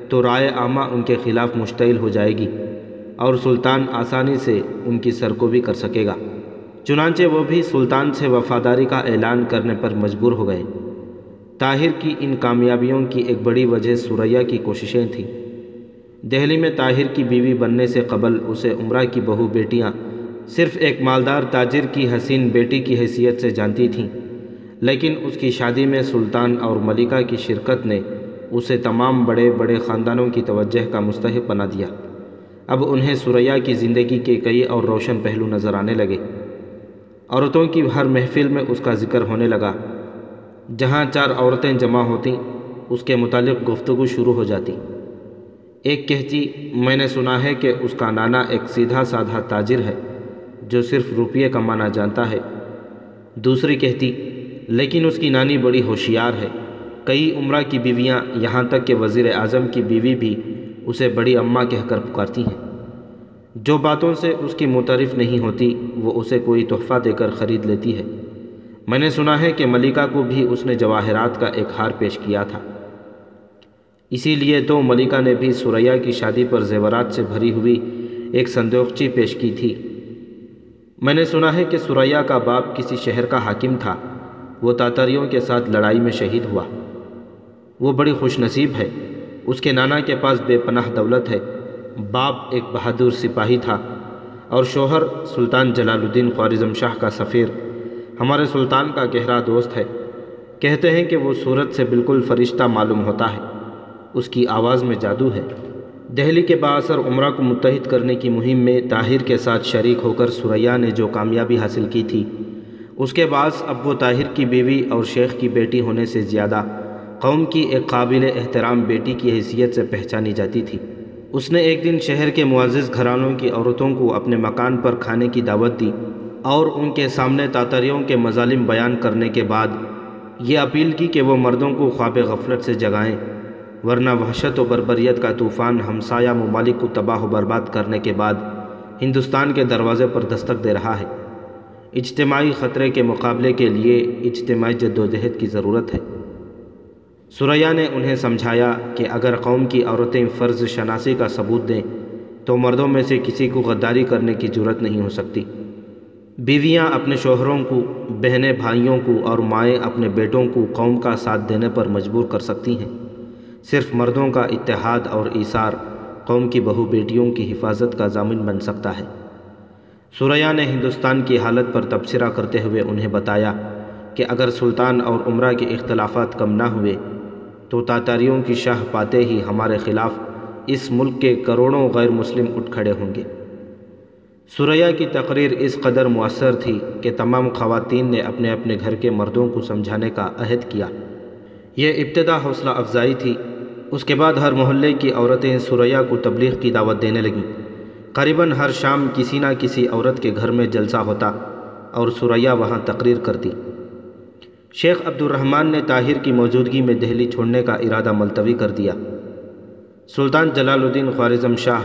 تو رائے عامہ ان کے خلاف مشتعل ہو جائے گی۔ اور سلطان آسانی سے ان کی سرکوبی کر سکے گا۔ چنانچہ وہ بھی سلطان سے وفاداری کا اعلان کرنے پر مجبور ہو گئے۔ طاہر کی ان کامیابیوں کی ایک بڑی وجہ سریا کی کوششیں تھیں۔ دہلی میں طاہر کی بیوی بننے سے قبل اسے عمرہ کی بہو بیٹیاں صرف ایک مالدار تاجر کی حسین بیٹی کی حیثیت سے جانتی تھیں، لیکن اس کی شادی میں سلطان اور ملکہ کی شرکت نے اسے تمام بڑے بڑے خاندانوں کی توجہ کا مستحق بنا دیا۔ اب انہیں سریا کی زندگی کے کئی اور روشن پہلو نظر آنے لگے۔ عورتوں کی ہر محفل میں اس کا ذکر ہونے لگا۔ جہاں چار عورتیں جمع ہوتیں، اس کے متعلق گفتگو شروع ہو جاتی۔ ایک کہتی، میں نے سنا ہے کہ اس کا نانا ایک سیدھا سادھا تاجر ہے، جو صرف روپیے کمانا جانتا ہے۔ دوسری کہتی، لیکن اس کی نانی بڑی ہوشیار ہے، کئی عمرہ کی بیویاں یہاں تک کہ وزیر اعظم کی بیوی بھی اسے بڑی اماں کہہ کر پکارتی ہیں۔ جو باتوں سے اس کی متعارف نہیں ہوتی، وہ اسے کوئی تحفہ دے کر خرید لیتی ہے۔ میں نے سنا ہے کہ ملکہ کو بھی اس نے جواہرات کا ایک ہار پیش کیا تھا۔ اسی لیے تو ملکہ نے بھی سریا کی شادی پر زیورات سے بھری ہوئی ایک صندوقچی پیش کی تھی۔ میں نے سنا ہے کہ سریا کا باپ کسی شہر کا حاکم تھا۔ وہ تاتریوں کے ساتھ لڑائی میں شہید ہوا۔ وہ بڑی خوش نصیب ہے۔ اس کے نانا کے پاس بے پناہ دولت ہے۔ باپ ایک بہادر سپاہی تھا اور شوہر سلطان جلال الدین خوارزم شاہ کا سفیر۔ ہمارے سلطان کا گہرا دوست ہے۔ کہتے ہیں کہ وہ صورت سے بالکل فرشتہ معلوم ہوتا ہے۔ اس کی آواز میں جادو ہے۔ دہلی کے باثر عمرہ کو متحد کرنے کی مہم میں طاہر کے ساتھ شریک ہو کر سریا نے جو کامیابی حاصل کی تھی، اس کے بعد اب وہ طاہر کی بیوی اور شیخ کی بیٹی ہونے سے زیادہ قوم کی ایک قابل احترام بیٹی کی حیثیت سے پہچانی جاتی تھی۔ اس نے ایک دن شہر کے معزز گھرانوں کی عورتوں کو اپنے مکان پر کھانے کی دعوت دی اور ان کے سامنے تاتریوں کے مظالم بیان کرنے کے بعد یہ اپیل کی کہ وہ مردوں کو خواب غفلت سے جگائیں، ورنہ وحشت و بربریت کا طوفان ہمسایہ ممالک کو تباہ و برباد کرنے کے بعد ہندوستان کے دروازے پر دستک دے رہا ہے۔ اجتماعی خطرے کے مقابلے کے لیے اجتماعی جد و جہد کی ضرورت ہے۔ سریا نے انہیں سمجھایا کہ اگر قوم کی عورتیں فرض شناسی کا ثبوت دیں تو مردوں میں سے کسی کو غداری کرنے کی ضرورت نہیں ہو سکتی۔ بیویاں اپنے شوہروں کو، بہنیں بھائیوں کو اور مائیں اپنے بیٹوں کو قوم کا ساتھ دینے پر مجبور کر سکتی ہیں۔ صرف مردوں کا اتحاد اور ایثار قوم کی بہو بیٹیوں کی حفاظت کا ضامن بن سکتا ہے۔ سوریا نے ہندوستان کی حالت پر تبصرہ کرتے ہوئے انہیں بتایا کہ اگر سلطان اور عمرہ کے اختلافات کم نہ ہوئے تو تاتاریوں کی شاہ پاتے ہی ہمارے خلاف اس ملک کے کروڑوں غیر مسلم اٹھ کھڑے ہوں گے۔ سوریا کی تقریر اس قدر مؤثر تھی کہ تمام خواتین نے اپنے اپنے گھر کے مردوں کو سمجھانے کا عہد کیا۔ یہ ابتدا حوصلہ افزائی تھی۔ اس کے بعد ہر محلے کی عورتیں سوریا کو تبلیغ کی دعوت دینے لگیں۔ قریباً ہر شام کسی نہ کسی عورت کے گھر میں جلسہ ہوتا اور سوریا وہاں تقریر کرتی۔ شیخ عبد الرحمن نے طاہر کی موجودگی میں دہلی چھوڑنے کا ارادہ ملتوی کر دیا۔ سلطان جلال الدین خوارزم شاہ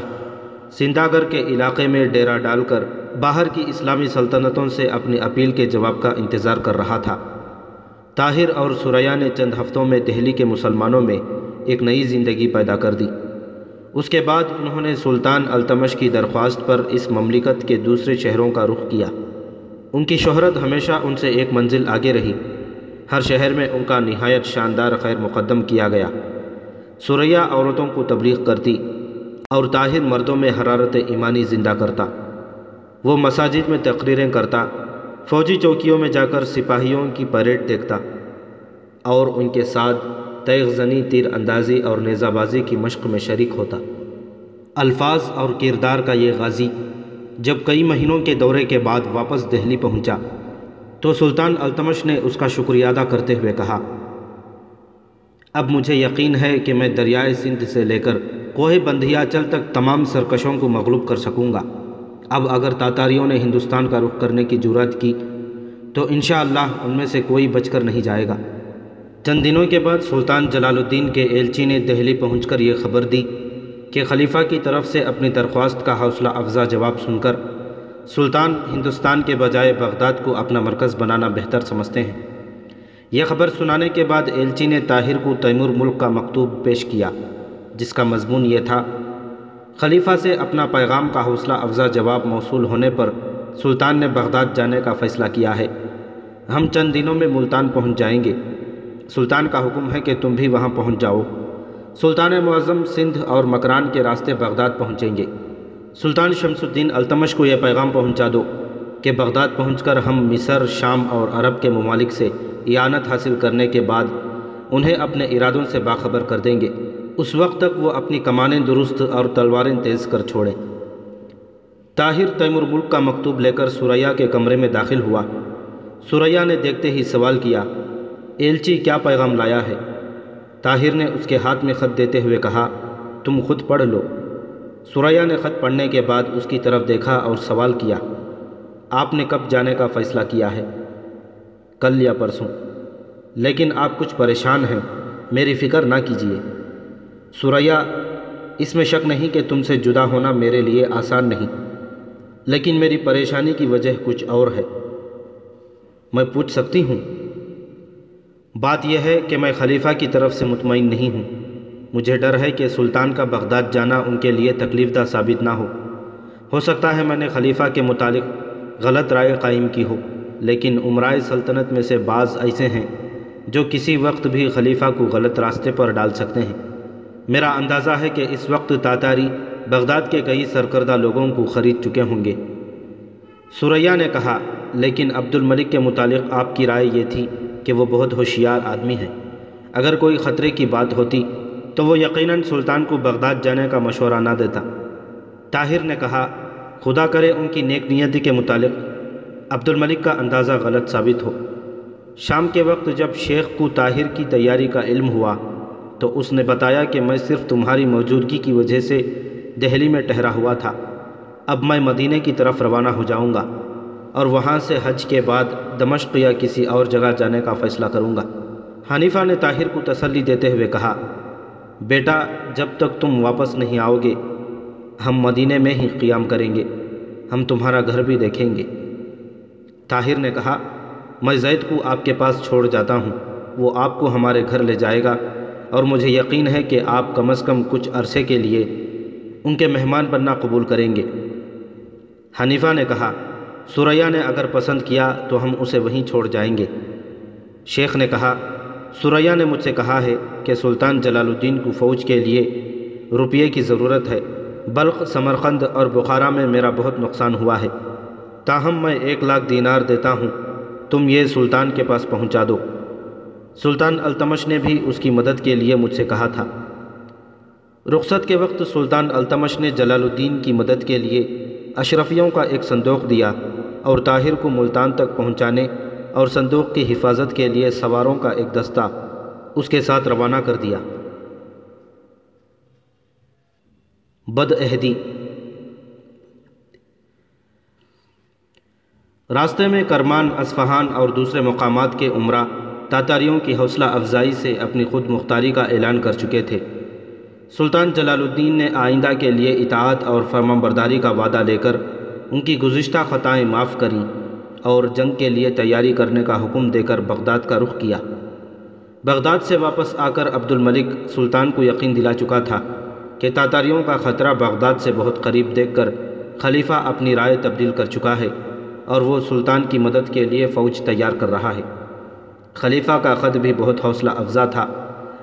سنداگر کے علاقے میں ڈیرا ڈال کر باہر کی اسلامی سلطنتوں سے اپنی اپیل کے جواب کا انتظار کر رہا تھا۔ طاہر اور سوریا نے چند ہفتوں میں دہلی کے مسلمانوں میں ایک نئی زندگی پیدا کر دی۔ اس کے بعد انہوں نے سلطان التمش کی درخواست پر اس مملکت کے دوسرے شہروں کا رخ کیا۔ ان کی شہرت ہمیشہ ان سے ایک منزل آگے رہی۔ ہر شہر میں ان کا نہایت شاندار خیر مقدم کیا گیا۔ سوریا عورتوں کو تبلیغ کرتی اور طاہر مردوں میں حرارت ایمانی زندہ کرتا۔ وہ مساجد میں تقریریں کرتا، فوجی چوکیوں میں جا کر سپاہیوں کی پریڈ دیکھتا اور ان کے ساتھ تیغ زنی، تیر اندازی اور نیزہ بازی کی مشق میں شریک ہوتا۔ الفاظ اور کردار کا یہ غازی جب کئی مہینوں کے دورے کے بعد واپس دہلی پہنچا تو سلطان التمش نے اس کا شکریہ ادا کرتے ہوئے کہا، اب مجھے یقین ہے کہ میں دریائے سندھ سے لے کر کوہ بندھیا چل تک تمام سرکشوں کو مغلوب کر سکوں گا۔ اب اگر تاتاریوں نے ہندوستان کا رخ کرنے کی جرات کی، تو انشاءاللہ ان میں سے کوئی بچ کر نہیں جائے گا۔ چند دنوں کے بعد سلطان جلال الدین کے ایلچی نے دہلی پہنچ کر یہ خبر دی کہ خلیفہ کی طرف سے اپنی درخواست کا حوصلہ افزا جواب سن کر سلطان ہندوستان کے بجائے بغداد کو اپنا مرکز بنانا بہتر سمجھتے ہیں۔ یہ خبر سنانے کے بعد ایلچی نے طاہر کو تیمور ملک کا مکتوب پیش کیا، جس کا مضمون یہ تھا، خلیفہ سے اپنا پیغام کا حوصلہ افزا جواب موصول ہونے پر سلطان نے بغداد جانے کا فیصلہ کیا ہے۔ ہم چند دنوں میں ملتان پہنچ جائیں گے۔ سلطان کا حکم ہے کہ تم بھی وہاں پہنچ جاؤ۔ سلطان معظم سندھ اور مکران کے راستے بغداد پہنچیں گے۔ سلطان شمس الدین التمش کو یہ پیغام پہنچا دو کہ بغداد پہنچ کر ہم مصر، شام اور عرب کے ممالک سے اعانت حاصل کرنے کے بعد انہیں اپنے ارادوں سے باخبر کر دیں گے۔ اس وقت تک وہ اپنی کمانیں درست اور تلواریں تیز کر چھوڑیں۔ طاہر تیمور ملک کا مکتوب لے کر سوریا کے کمرے میں داخل ہوا۔ سوریا نے دیکھتے ہی سوال کیا، ایلچی، کیا پیغام لایا ہے؟ طاہر نے اس کے ہاتھ میں خط دیتے ہوئے کہا، تم خود پڑھ لو۔ سوریا نے خط پڑھنے کے بعد اس کی طرف دیکھا اور سوال کیا، آپ نے کب جانے کا فیصلہ کیا ہے؟ کل یا پرسوں۔ لیکن آپ کچھ پریشان ہیں، میری فکر نہ کیجیے سوریا اس میں شک نہیں کہ تم سے جدا ہونا میرے لیے آسان نہیں، لیکن میری پریشانی کی وجہ کچھ اور ہے۔ میں پوچھ سکتی ہوں۔ بات یہ ہے کہ میں خلیفہ کی طرف سے مطمئن نہیں ہوں۔ مجھے ڈر ہے کہ سلطان کا بغداد جانا ان کے لیے تکلیف دہ ثابت نہ ہو۔ ہو سکتا ہے میں نے خلیفہ کے متعلق غلط رائے قائم کی ہو، لیکن عمرائے سلطنت میں سے بعض ایسے ہیں جو کسی وقت بھی خلیفہ کو غلط راستے پر ڈال سکتے ہیں۔ میرا اندازہ ہے کہ اس وقت تاتاری بغداد کے کئی سرکردہ لوگوں کو خرید چکے ہوں گے۔ سوریا نے کہا، لیکن عبد الملک کے متعلق آپ کی رائے یہ تھی کہ وہ بہت ہوشیار آدمی ہیں۔ اگر کوئی خطرے کی بات ہوتی تو وہ یقیناً سلطان کو بغداد جانے کا مشورہ نہ دیتا۔ طاہر نے کہا، خدا کرے ان کی نیک نیتی کے متعلق عبد الملک کا اندازہ غلط ثابت ہو۔ شام کے وقت جب شیخ کو طاہر کی تیاری کا علم ہوا، تو اس نے بتایا کہ میں صرف تمہاری موجودگی کی وجہ سے دہلی میں ٹہرا ہوا تھا۔ اب میں مدینہ کی طرف روانہ ہو جاؤں گا اور وہاں سے حج کے بعد دمشق یا کسی اور جگہ جانے کا فیصلہ کروں گا۔ حنیفہ نے طاہر کو تسلی دیتے ہوئے کہا بیٹا، جب تک تم واپس نہیں آؤ گے ہم مدینہ میں ہی قیام کریں گے، ہم تمہارا گھر بھی دیکھیں گے۔ طاہر نے کہا، میں زید کو آپ کے پاس چھوڑ جاتا ہوں، وہ آپ کو ہمارے گھر لے جائے گا، اور مجھے یقین ہے کہ آپ کم از کم کچھ عرصے کے لیے ان کے مہمان بننا قبول کریں گے۔ حنیفہ نے کہا سوریا نے اگر پسند کیا تو ہم اسے وہیں چھوڑ جائیں گے۔ شیخ نے کہا سوریا نے مجھ سے کہا ہے کہ سلطان جلال الدین کو فوج کے لیے روپیے کی ضرورت ہے۔ بلخ، سمرقند اور بخارا میں میرا بہت نقصان ہوا ہے۔ تاہم، میں ایک لاکھ دینار دیتا ہوں۔ تم یہ سلطان کے پاس پہنچا دو۔ سلطان التمش نے بھی اس کی مدد کے لیے مجھ سے کہا تھا۔ رخصت کے وقت سلطان التمش نے جلال الدین کی مدد کے لیے اشرفیوں کا ایک صندوق دیا اور طاہر کو ملتان تک پہنچانے اور صندوق کی حفاظت کے لیے سواروں کا ایک دستہ اس کے ساتھ روانہ کر دیا۔ بد عہدی راستے میں کرمان، اصفہان اور دوسرے مقامات کے عمرہ تاتاریوں کی حوصلہ افزائی سے اپنی خود مختاری کا اعلان کر چکے تھے۔ سلطان جلال الدین نے آئندہ کے لیے اطاعت اور فرما برداری کا وعدہ لے کر ان کی گزشتہ خطائیں معاف کریں اور جنگ کے لیے تیاری کرنے کا حکم دے کر بغداد کا رخ کیا۔ بغداد سے واپس آ کر عبد الملک سلطان کو یقین دلا چکا تھا کہ تاتاریوں کا خطرہ بغداد سے بہت قریب دیکھ کر خلیفہ اپنی رائے تبدیل کر چکا ہے اور وہ سلطان کی مدد کے لیے فوج تیار کر رہا ہے۔ خلیفہ کا خط بھی بہت حوصلہ افزا تھا،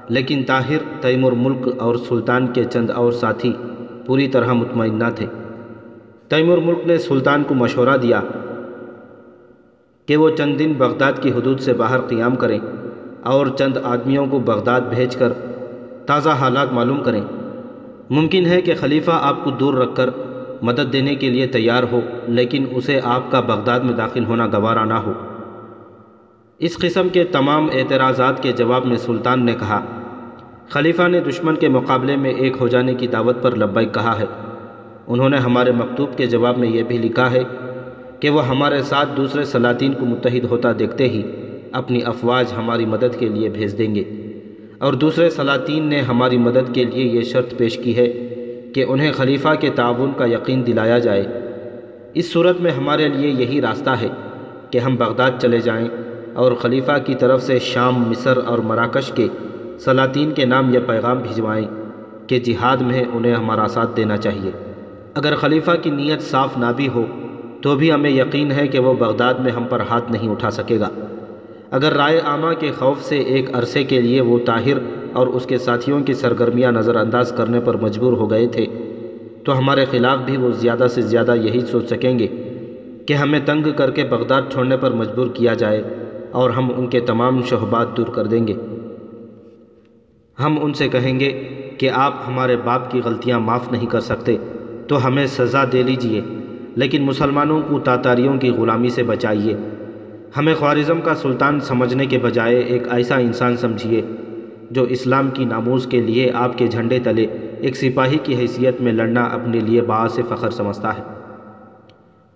لیکن طاہر، تیمور ملک اور سلطان کے چند اور ساتھی پوری طرح مطمئن نہ تھے۔ تیمور ملک نے سلطان کو مشورہ دیا کہ وہ چند دن بغداد کی حدود سے باہر قیام کریں اور چند آدمیوں کو بغداد بھیج کر تازہ حالات معلوم کریں۔ ممکن ہے کہ خلیفہ آپ کو دور رکھ کر مدد دینے کے لیے تیار ہو، لیکن اسے آپ کا بغداد میں داخل ہونا گوارا نہ ہو۔ اس قسم کے تمام اعتراضات کے جواب میں سلطان نے کہا، خلیفہ نے دشمن کے مقابلے میں ایک ہو جانے کی دعوت پر لبیک کہا ہے۔ انہوں نے ہمارے مکتوب کے جواب میں یہ بھی لکھا ہے کہ وہ ہمارے ساتھ دوسرے سلاطین کو متحد ہوتا دیکھتے ہی اپنی افواج ہماری مدد کے لیے بھیج دیں گے۔ اور دوسرے سلاطین نے ہماری مدد کے لیے یہ شرط پیش کی ہے کہ انہیں خلیفہ کے تعاون کا یقین دلایا جائے۔ اس صورت میں ہمارے لیے یہی راستہ ہے کہ ہم بغداد چلے جائیں اور خلیفہ کی طرف سے شام، مصر اور مراکش کے سلاطین کے نام یہ پیغام بھجوائیں کہ جہاد میں انہیں ہمارا ساتھ دینا چاہیے۔ اگر خلیفہ کی نیت صاف نہ بھی ہو تو بھی ہمیں یقین ہے کہ وہ بغداد میں ہم پر ہاتھ نہیں اٹھا سکے گا۔ اگر رائے عامہ کے خوف سے ایک عرصے کے لیے وہ طاہر اور اس کے ساتھیوں کی سرگرمیاں نظر انداز کرنے پر مجبور ہو گئے تھے، تو ہمارے خلاف بھی وہ زیادہ سے زیادہ یہی سوچ سکیں گے کہ ہمیں تنگ کر کے بغداد چھوڑنے پر مجبور کیا جائے اور ہم ان کے تمام شہبات دور کر دیں گے۔ ہم ان سے کہیں گے کہ آپ ہمارے باپ کی غلطیاں معاف نہیں کر سکتے، تو ہمیں سزا دے لیجیے۔ لیکن مسلمانوں کو تاتاریوں کی غلامی سے بچائیے۔ ہمیں خوارزم کا سلطان سمجھنے کے بجائے ایک ایسا انسان سمجھیے جو اسلام کی ناموز کے لیے آپ کے جھنڈے تلے، ایک سپاہی کی حیثیت میں لڑنا اپنے لیے باعث فخر سمجھتا ہے۔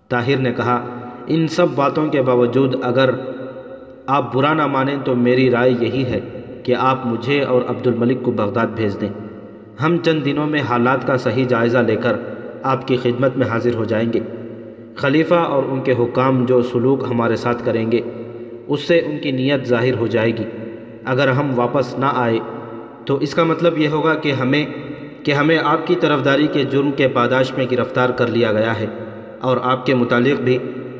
طاہر نے کہا، ان سب باتوں کے باوجود اگر آپ برا نہ مانیں تو میری رائے یہی ہے کہ آپ مجھے اور عبد الملک کو بغداد بھیج دیں۔ ہم چند دنوں میں حالات کا صحیح جائزہ لے کر آپ کی خدمت میں حاضر ہو جائیں گے۔ خلیفہ اور ان کے حکام جو سلوک ہمارے ساتھ کریں گے، اس سے ان کی نیت ظاہر ہو جائے گی۔ اگر ہم واپس نہ آئے، تو اس کا مطلب یہ ہوگا کہ ہمیں کہ ہمیں آپ کی طرفداری کے جرم کے پاداش میں گرفتار کر لیا گیا ہے، اور آپ کے متعلق بھی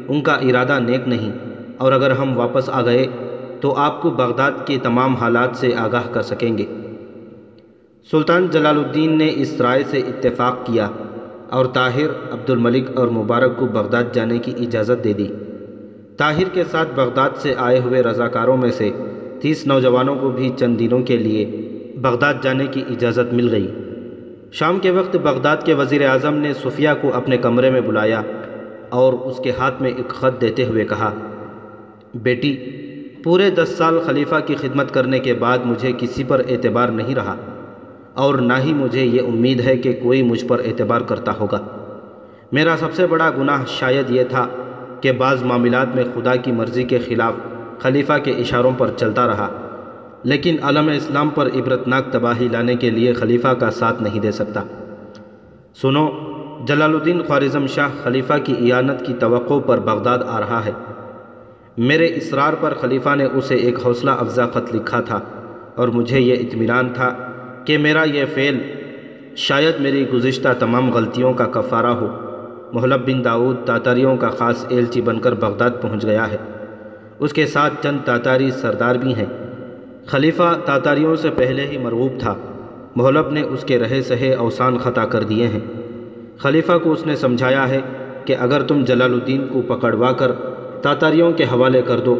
ان کا ارادہ نیک نہیں۔ اور اگر ہم واپس آ گئے، تو آپ کو بغداد کے تمام حالات سے آگاہ کر سکیں گے۔ سلطان جلال الدین نے اس رائے سے اتفاق کیا۔ اور طاہر عبد الملک اور مبارک کو بغداد جانے کی اجازت دے دی۔ طاہر کے ساتھ بغداد سے آئے ہوئے رضاکاروں میں سے تیس نوجوانوں کو بھی چند دنوں کے لیے بغداد جانے کی اجازت مل گئی۔ شام کے وقت بغداد کے وزیر اعظم نے صفیہ کو اپنے کمرے میں بلایا اور اس کے ہاتھ میں ایک خط دیتے ہوئے کہا، بیٹی، پورے دس سال خلیفہ کی خدمت کرنے کے بعد مجھے کسی پر اعتبار نہیں رہا۔ اور نہ ہی مجھے یہ امید ہے کہ کوئی مجھ پر اعتبار کرتا ہوگا۔ میرا سب سے بڑا گناہ شاید یہ تھا کہ بعض معاملات میں خدا کی مرضی کے خلاف خلیفہ کے اشاروں پر چلتا رہا، لیکن علم اسلام پر عبرتناک تباہی لانے کے لیے خلیفہ کا ساتھ نہیں دے سکتا۔ سنو، جلال الدین خوارزم شاہ خلیفہ کی اعانت کی توقع پر بغداد آ رہا ہے۔ میرے اصرار پر خلیفہ نے اسے ایک حوصلہ افزا خط لکھا تھا اور مجھے یہ اطمینان تھا کہ میرا یہ فعل شاید میری گزشتہ تمام غلطیوں کا کفارہ ہو۔ محلب بن داود تاتاریوں کا خاص ایلچی بن کر بغداد پہنچ گیا ہے۔ اس کے ساتھ چند تاتاری سردار بھی ہیں۔ خلیفہ تاتاریوں سے پہلے ہی مرغوب تھا۔ محلب نے اس کے رہے سہے اوسان خطا کر دیے ہیں۔ خلیفہ کو اس نے سمجھایا ہے کہ اگر تم جلال الدین کو پکڑوا کر تاتاریوں کے حوالے کر دو،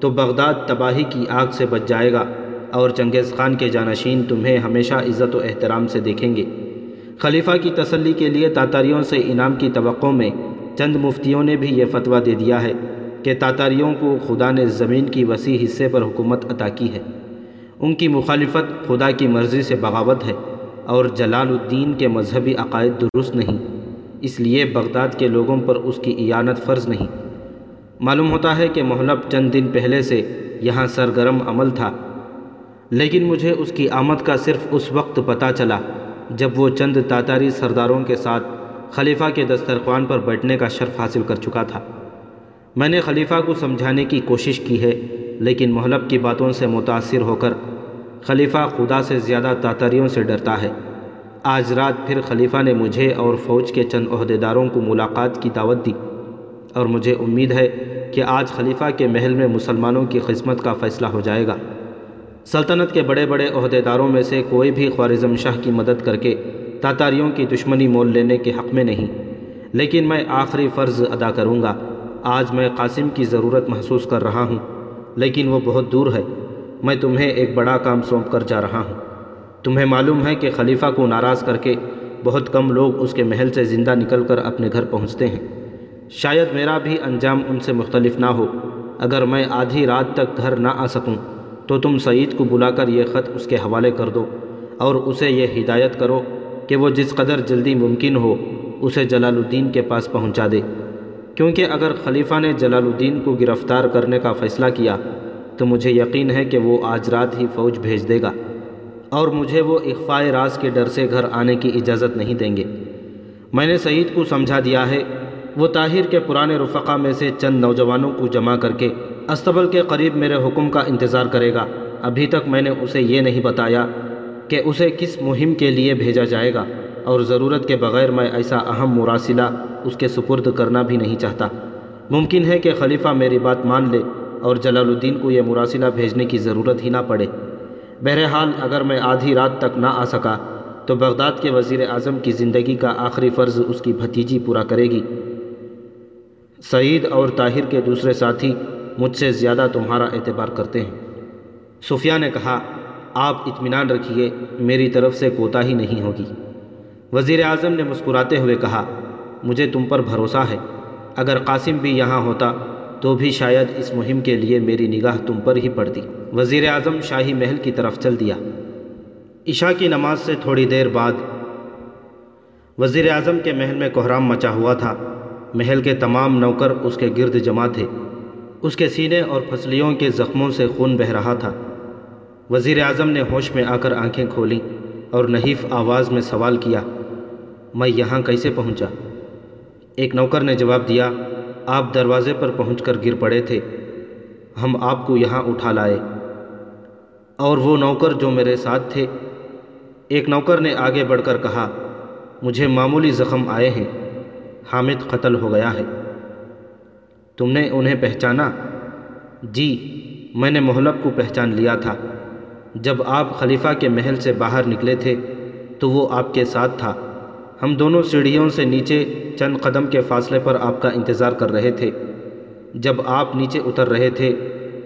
تو بغداد تباہی کی آگ سے بچ جائے گا۔ اور چنگیز خان کے جانشین تمہیں ہمیشہ عزت و احترام سے دیکھیں گے۔ خلیفہ کی تسلی کے لیے تاتاریوں سے انعام کی توقع میں چند مفتیوں نے بھی یہ فتویٰ دے دیا ہے کہ تاتاریوں کو خدا نے زمین کی وسیع حصے پر حکومت عطا کی ہے۔ ان کی مخالفت خدا کی مرضی سے بغاوت ہے اور جلال الدین کے مذہبی عقائد درست نہیں۔ اس لیے بغداد کے لوگوں پر اس کی اعانت فرض نہیں۔ معلوم ہوتا ہے کہ محلب چند دن پہلے سے یہاں سرگرم عمل تھا۔ لیکن مجھے اس کی آمد کا صرف اس وقت پتہ چلا جب وہ چند تاتاری سرداروں کے ساتھ خلیفہ کے دسترخوان پر بیٹھنے کا شرف حاصل کر چکا تھا۔ میں نے خلیفہ کو سمجھانے کی کوشش کی ہے، لیکن محلب کی باتوں سے متاثر ہو کر خلیفہ خدا سے زیادہ تاتاریوں سے ڈرتا ہے۔ آج رات پھر خلیفہ نے مجھے اور فوج کے چند عہدیداروں کو ملاقات کی دعوت دی اور مجھے امید ہے کہ آج خلیفہ کے محل میں مسلمانوں کی قسمت کا فیصلہ ہو جائے گا۔ سلطنت کے بڑے بڑے عہدیداروں میں سے کوئی بھی خوارزم شاہ کی مدد کر کے تاتاریوں کی دشمنی مول لینے کے حق میں نہیں۔ لیکن میں آخری فرض ادا کروں گا۔ آج میں قاسم کی ضرورت محسوس کر رہا ہوں، لیکن وہ بہت دور ہے۔ میں تمہیں ایک بڑا کام سونپ کر جا رہا ہوں۔ تمہیں معلوم ہے کہ خلیفہ کو ناراض کر کے بہت کم لوگ اس کے محل سے زندہ نکل کر اپنے گھر پہنچتے ہیں۔ شاید میرا بھی انجام ان سے مختلف نہ ہو۔ اگر میں آدھی رات تک گھر نہ آ سکوں تو تم سعید کو بلا کر یہ خط اس کے حوالے کر دو اور اسے یہ ہدایت کرو کہ وہ جس قدر جلدی ممکن ہو اسے جلال الدین کے پاس پہنچا دے۔ کیونکہ اگر خلیفہ نے جلال الدین کو گرفتار کرنے کا فیصلہ کیا، تو مجھے یقین ہے کہ وہ آج رات ہی فوج بھیج دے گا۔ اور مجھے وہ اخفائے راز کے ڈر سے گھر آنے کی اجازت نہیں دیں گے۔ میں نے سعید کو سمجھا دیا ہے، وہ طاہر کے پرانے رفقا میں سے چند نوجوانوں کو جمع کر کے استبل کے قریب میرے حکم کا انتظار کرے گا۔ ابھی تک میں نے اسے یہ نہیں بتایا کہ اسے کس مہم کے لیے بھیجا جائے گا، اور ضرورت کے بغیر میں ایسا اہم مراسلہ اس کے سپرد کرنا بھی نہیں چاہتا۔ ممکن ہے کہ خلیفہ میری بات مان لے اور جلال الدین کو یہ مراسلہ بھیجنے کی ضرورت ہی نہ پڑے۔ بہرحال، اگر میں آدھی رات تک نہ آ سکا، تو بغداد کے وزیر اعظم کی زندگی کا آخری فرض اس کی بھتیجی پورا کرے گی۔ سعید اور طاہر کے دوسرے ساتھی مجھ سے زیادہ تمہارا اعتبار کرتے ہیں۔ صفیہ نے کہا، آپ اطمینان رکھیے، میری طرف سے کوتا ہی نہیں ہوگی۔ وزیر اعظم نے مسکراتے ہوئے کہا، مجھے تم پر بھروسہ ہے۔ اگر قاسم بھی یہاں ہوتا تو بھی شاید اس مہم کے لیے میری نگاہ تم پر ہی پڑتی۔ وزیر اعظم شاہی محل کی طرف چل دیا۔ عشاء کی نماز سے تھوڑی دیر بعد وزیر اعظم کے محل میں کوہرام مچا ہوا تھا۔ محل کے تمام نوکر اس کے گرد جمع تھے۔ اس کے سینے اور پھسلیوں کے زخموں سے خون بہہ رہا تھا۔ وزیر اعظم نے ہوش میں آ کر آنکھیں کھولیں اور نحیف آواز میں سوال کیا، میں یہاں کیسے پہنچا؟ ایک نوکر نے جواب دیا، آپ دروازے پر پہنچ کر گر پڑے تھے، ہم آپ کو یہاں اٹھا لائے۔ اور وہ نوکر جو میرے ساتھ تھے۔ ایک نوکر نے آگے بڑھ کر کہا، مجھے معمولی زخم آئے ہیں، حامد قتل ہو گیا ہے۔ تم نے انہیں پہچانا؟ جی میں نے محلب کو پہچان لیا تھا۔ جب آپ خلیفہ کے محل سے باہر نکلے تھے، تو وہ آپ کے ساتھ تھا۔ ہم دونوں سیڑھیوں سے نیچے چند قدم کے فاصلے پر آپ کا انتظار کر رہے تھے۔ جب آپ نیچے اتر رہے تھے،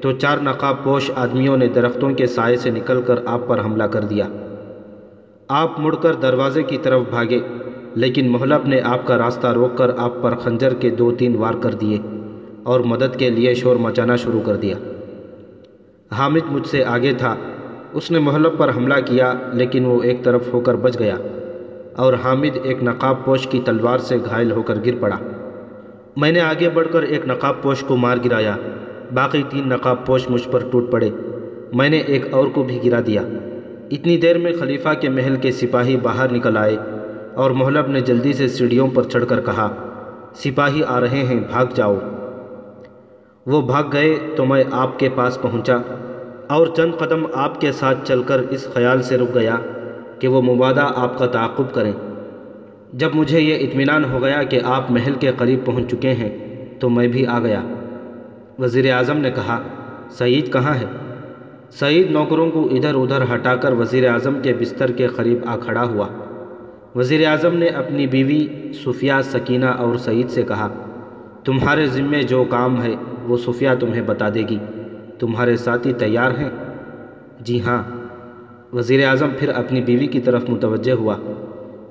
تو چار نقاب پوش آدمیوں نے درختوں کے سائے سے نکل کر آپ پر حملہ کر دیا۔ آپ مڑ کر دروازے کی طرف بھاگے، لیکن محلب نے آپ کا راستہ روک کر آپ پر خنجر کے دو تین وار کر دیے۔ اور مدد کے لیے شور مچانا شروع کر دیا۔ حامد مجھ سے آگے تھا۔ اس نے محلب پر حملہ کیا، لیکن وہ ایک طرف ہو کر بچ گیا اور حامد ایک نقاب پوش کی تلوار سے گھائل ہو کر گر پڑا۔ میں نے آگے بڑھ کر ایک نقاب پوش کو مار گرایا۔ باقی تین نقاب پوش مجھ پر ٹوٹ پڑے۔ میں نے ایک اور کو بھی گرا دیا۔ اتنی دیر میں خلیفہ کے محل کے سپاہی باہر نکل آئے اور محلب نے جلدی سے سیڑھیوں پر چڑھ کر کہا، سپاہی آ رہے ہیں، بھاگ جاؤ۔ وہ بھاگ گئے تو میں آپ کے پاس پہنچا اور چند قدم آپ کے ساتھ چل کر اس خیال سے رک گیا کہ وہ مبادہ آپ کا تعاقب کریں۔ جب مجھے یہ اطمینان ہو گیا کہ آپ محل کے قریب پہنچ چکے ہیں تو میں بھی آ گیا۔ وزیر اعظم نے کہا، سعید کہاں ہے؟ سعید نوکروں کو ادھر ادھر ہٹا کر وزیر اعظم کے بستر کے قریب آ کھڑا ہوا۔ وزیر اعظم نے اپنی بیوی صفیہ سکینہ اور سعید سے کہا تمہارے ذمے جو کام ہے، وہ صفیہ تمہیں بتا دے گی۔ تمہارے ساتھی تیار ہیں؟ جی ہاں۔ وزیر اعظم پھر اپنی بیوی کی طرف متوجہ ہوا۔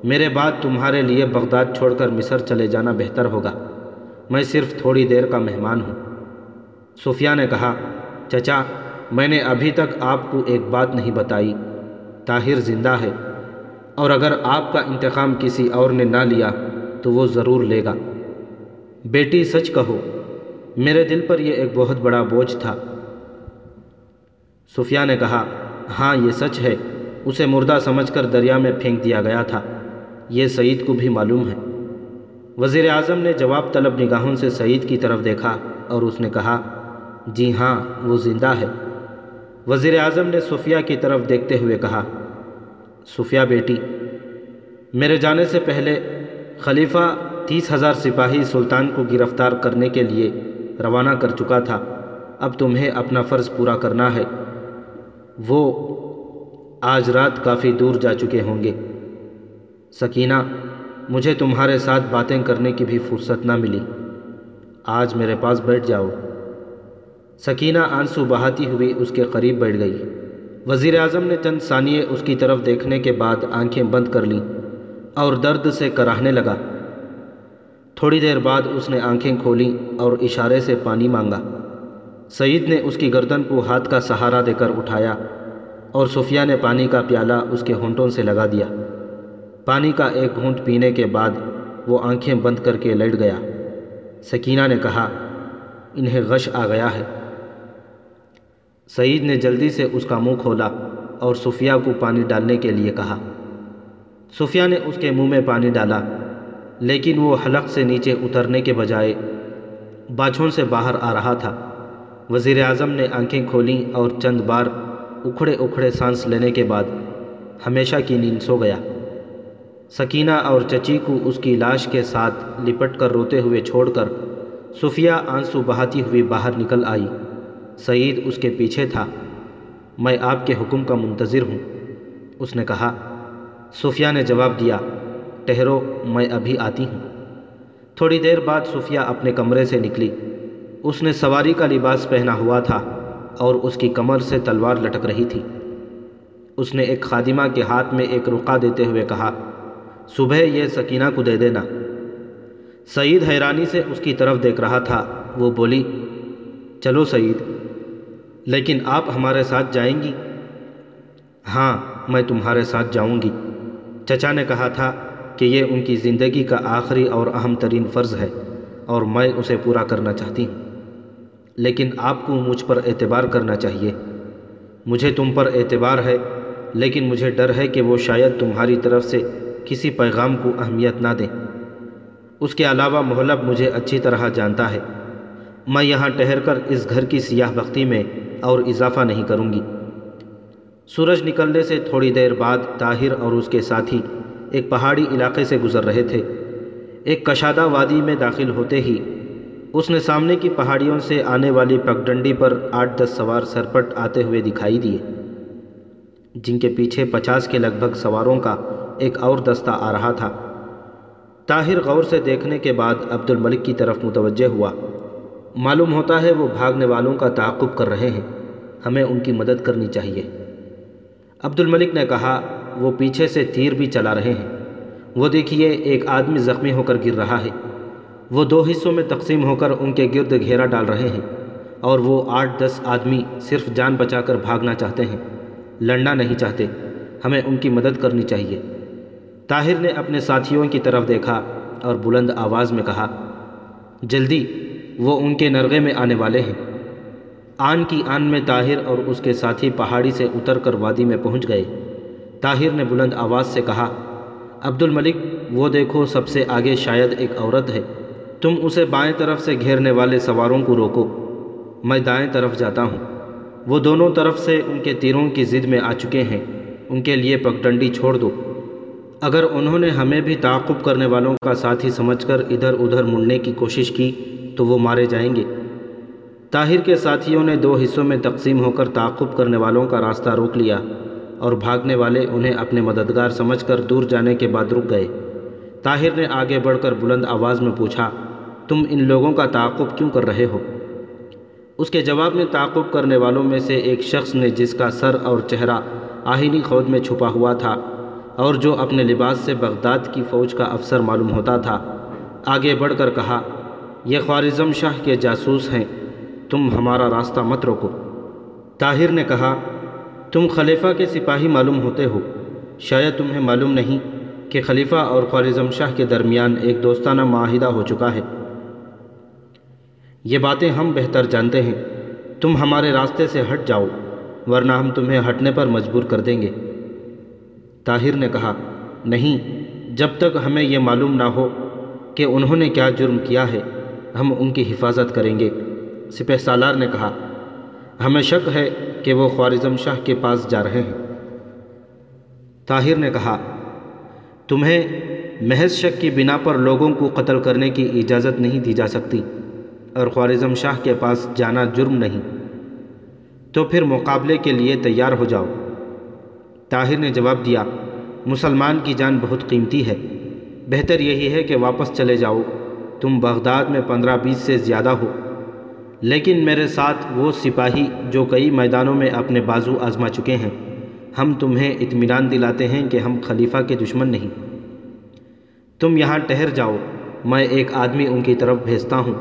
میرے بعد تمہارے لیے بغداد چھوڑ کر مصر چلے جانا بہتر ہوگا۔ میں صرف تھوڑی دیر کا مہمان ہوں۔ صوفیہ نے کہا، چچا، میں نے ابھی تک آپ کو ایک بات نہیں بتائی۔ طاہر زندہ ہے۔ اور اگر آپ کا انتقام کسی اور نے نہ لیا، تو وہ ضرور لے گا۔ بیٹی سچ کہو، میرے دل پر یہ ایک بہت بڑا بوجھ تھا۔ صوفیہ نے کہا ہاں یہ سچ ہے۔ اسے مردہ سمجھ کر دریا میں پھینک دیا گیا تھا۔ یہ سعید کو بھی معلوم ہے۔ وزیر اعظم نے جواب طلب نگاہوں سے سعید کی طرف دیکھا اور اس نے کہا جی ہاں وہ زندہ ہے۔ وزیر اعظم نے صوفیہ کی طرف دیکھتے ہوئے کہا صوفیہ بیٹی، میرے جانے سے پہلے خلیفہ تیس ہزار سپاہی سلطان کو گرفتار کرنے کے لیے روانہ کر چکا تھا۔ اب تمہیں اپنا فرض پورا کرنا ہے۔ وہ آج رات کافی دور جا چکے ہوں گے۔ سکینہ، مجھے تمہارے ساتھ باتیں کرنے کی بھی فرصت نہ ملی۔ آج میرے پاس بیٹھ جاؤ۔ سکینہ آنسو بہاتی ہوئی اس کے قریب بیٹھ گئی۔ وزیر اعظم نے چند ثانیے اس کی طرف دیکھنے کے بعد آنکھیں بند کر لیں اور درد سے کراہنے لگا۔ تھوڑی دیر بعد اس نے آنکھیں کھولیں اور اشارے سے پانی مانگا۔ سعید نے اس کی گردن کو ہاتھ کا سہارا دے کر اٹھایا اور صفیہ نے پانی کا پیالہ اس کے ہونٹوں سے لگا دیا۔ پانی کا ایک گھونٹ پینے کے بعد وہ آنکھیں بند کر کے لیٹ گیا۔ سکینہ نے کہا، انہیں غش آ گیا ہے۔ سعید نے جلدی سے اس کا منہ کھولا اور صفیہ کو پانی ڈالنے کے لیے کہا۔ صفیہ نے اس کے منہ میں پانی ڈالا۔ لیکن وہ حلق سے نیچے اترنے کے بجائے باچھوں سے باہر آ رہا تھا۔ وزیر اعظم نے آنکھیں کھولیں اور چند بار اکھڑے اکھڑے سانس لینے کے بعد ہمیشہ کی نیند سو گیا۔ سکینہ اور چچی کو اس کی لاش کے ساتھ لپٹ کر روتے ہوئے چھوڑ کر صفیہ آنسو بہاتی ہوئی باہر نکل آئی۔ سعید اس کے پیچھے تھا۔ میں آپ کے حکم کا منتظر ہوں، اس نے کہا۔ صفیہ نے جواب دیا ٹہرو میں ابھی آتی ہوں۔ تھوڑی دیر بعد صفیہ اپنے کمرے سے نکلی۔ اس نے سواری کا لباس پہنا ہوا تھا اور اس کی کمر سے تلوار لٹک رہی تھی۔ اس نے ایک خادمہ کے ہاتھ میں ایک رقع دیتے ہوئے کہا، صبح یہ سکینہ کو دے دینا سعید حیرانی سے اس کی طرف دیکھ رہا تھا۔ وہ بولی، چلو سعید، لیکن آپ ہمارے ساتھ جائیں گی؟ ہاں میں تمہارے ساتھ جاؤں گی۔ چچا نے کہا تھا کہ یہ ان کی زندگی کا آخری اور اہم ترین فرض ہے اور میں اسے پورا کرنا چاہتی ہوں۔ لیکن آپ کو مجھ پر اعتبار کرنا چاہیے۔ مجھے تم پر اعتبار ہے، لیکن مجھے ڈر ہے کہ وہ شاید تمہاری طرف سے کسی پیغام کو اہمیت نہ دیں۔ اس کے علاوہ محلب مجھے اچھی طرح جانتا ہے۔ میں یہاں ٹہر کر اس گھر کی سیاہ بختی میں اور اضافہ نہیں کروں گی۔ سورج نکلنے سے تھوڑی دیر بعد طاہر اور اس کے ساتھی ایک پہاڑی علاقے سے گزر رہے تھے۔ ایک کشادہ وادی میں داخل ہوتے ہی اس نے سامنے کی پہاڑیوں سے آنے والی پگڈنڈی پر آٹھ دس سوار سرپٹ آتے ہوئے دکھائی دیے، جن کے پیچھے پچاس کے لگ بھگ سواروں کا ایک اور دستہ آ رہا تھا۔ طاہر غور سے دیکھنے کے بعد عبد الملک کی طرف متوجہ ہوا۔ معلوم ہوتا ہے وہ بھاگنے والوں کا تعاقب کر رہے ہیں۔ ہمیں ان کی مدد کرنی چاہیے۔ عبد الملک نے کہا وہ پیچھے سے تیر بھی چلا رہے ہیں۔ وہ دیکھیے، ایک آدمی زخمی ہو کر گر رہا ہے۔ وہ دو حصوں میں تقسیم ہو کر ان کے گرد گھیرا ڈال رہے ہیں اور وہ آٹھ دس آدمی صرف جان بچا کر بھاگنا چاہتے ہیں۔ لڑنا نہیں چاہتے۔ ہمیں ان کی مدد کرنی چاہیے۔ طاہر نے اپنے ساتھیوں کی طرف دیکھا اور بلند آواز میں کہا، جلدی، وہ ان کے نرغے میں آنے والے ہیں۔ آن کی آن میں طاہر اور اس کے ساتھی پہاڑی سے اتر کر وادی میں پہنچ گئے۔ طاہر نے بلند آواز سے کہا عبد الملک وہ دیکھو، سب سے آگے شاید ایک عورت ہے۔ تم اسے بائیں طرف سے گھیرنے والے سواروں کو روکو۔ میں دائیں طرف جاتا ہوں۔ وہ دونوں طرف سے ان کے تیروں کی ضد میں آ چکے ہیں۔ ان کے لیے پگڈنڈی چھوڑ دو۔ اگر انہوں نے ہمیں بھی تعاقب کرنے والوں کا ساتھی سمجھ کر ادھر ادھر مڑنے کی کوشش کی، تو وہ مارے جائیں گے۔ طاہر کے ساتھیوں نے دو حصوں میں تقسیم ہو کر تعاقب کرنے والوں کا راستہ روک لیا۔ اور بھاگنے والے انہیں اپنے مددگار سمجھ کر دور جانے کے بعد رک گئے۔ طاہر نے آگے بڑھ کر بلند آواز میں پوچھا، تم ان لوگوں کا تعاقب کیوں کر رہے ہو؟ اس کے جواب میں تعاقب کرنے والوں میں سے ایک شخص نے جس کا سر اور چہرہ آہینی خود میں چھپا ہوا تھا اور جو اپنے لباس سے بغداد کی فوج کا افسر معلوم ہوتا تھا، آگے بڑھ کر کہا، یہ خوارزم شاہ کے جاسوس ہیں، تم ہمارا راستہ مت روکو۔ طاہر نے کہا تم خلیفہ کے سپاہی معلوم ہوتے ہو۔ شاید تمہیں معلوم نہیں کہ خلیفہ اور خوارزم شاہ کے درمیان ایک دوستانہ معاہدہ ہو چکا ہے۔ یہ باتیں ہم بہتر جانتے ہیں۔ تم ہمارے راستے سے ہٹ جاؤ، ورنہ ہم تمہیں ہٹنے پر مجبور کر دیں گے۔ طاہر نے کہا، نہیں، جب تک ہمیں یہ معلوم نہ ہو کہ انہوں نے کیا جرم کیا ہے، ہم ان کی حفاظت کریں گے۔ سپہ سالار نے کہا ہمیں شک ہے کہ وہ خوارزم شاہ کے پاس جا رہے ہیں۔ طاہر نے کہا، تمہیں محض شک کی بنا پر لوگوں کو قتل کرنے کی اجازت نہیں دی جا سکتی، اور خوارزم شاہ کے پاس جانا جرم نہیں۔ تو پھر مقابلے کے لیے تیار ہو جاؤ۔ طاہر نے جواب دیا، مسلمان کی جان بہت قیمتی ہے۔ بہتر یہی ہے کہ واپس چلے جاؤ۔ تم بغداد میں پندرہ بیس سے زیادہ ہو۔ لیکن میرے ساتھ وہ سپاہی جو کئی میدانوں میں اپنے بازو آزما چکے ہیں۔ ہم تمہیں اطمینان دلاتے ہیں کہ ہم خلیفہ کے دشمن نہیں۔ تم یہاں ٹہر جاؤ، میں ایک آدمی ان کی طرف بھیجتا ہوں۔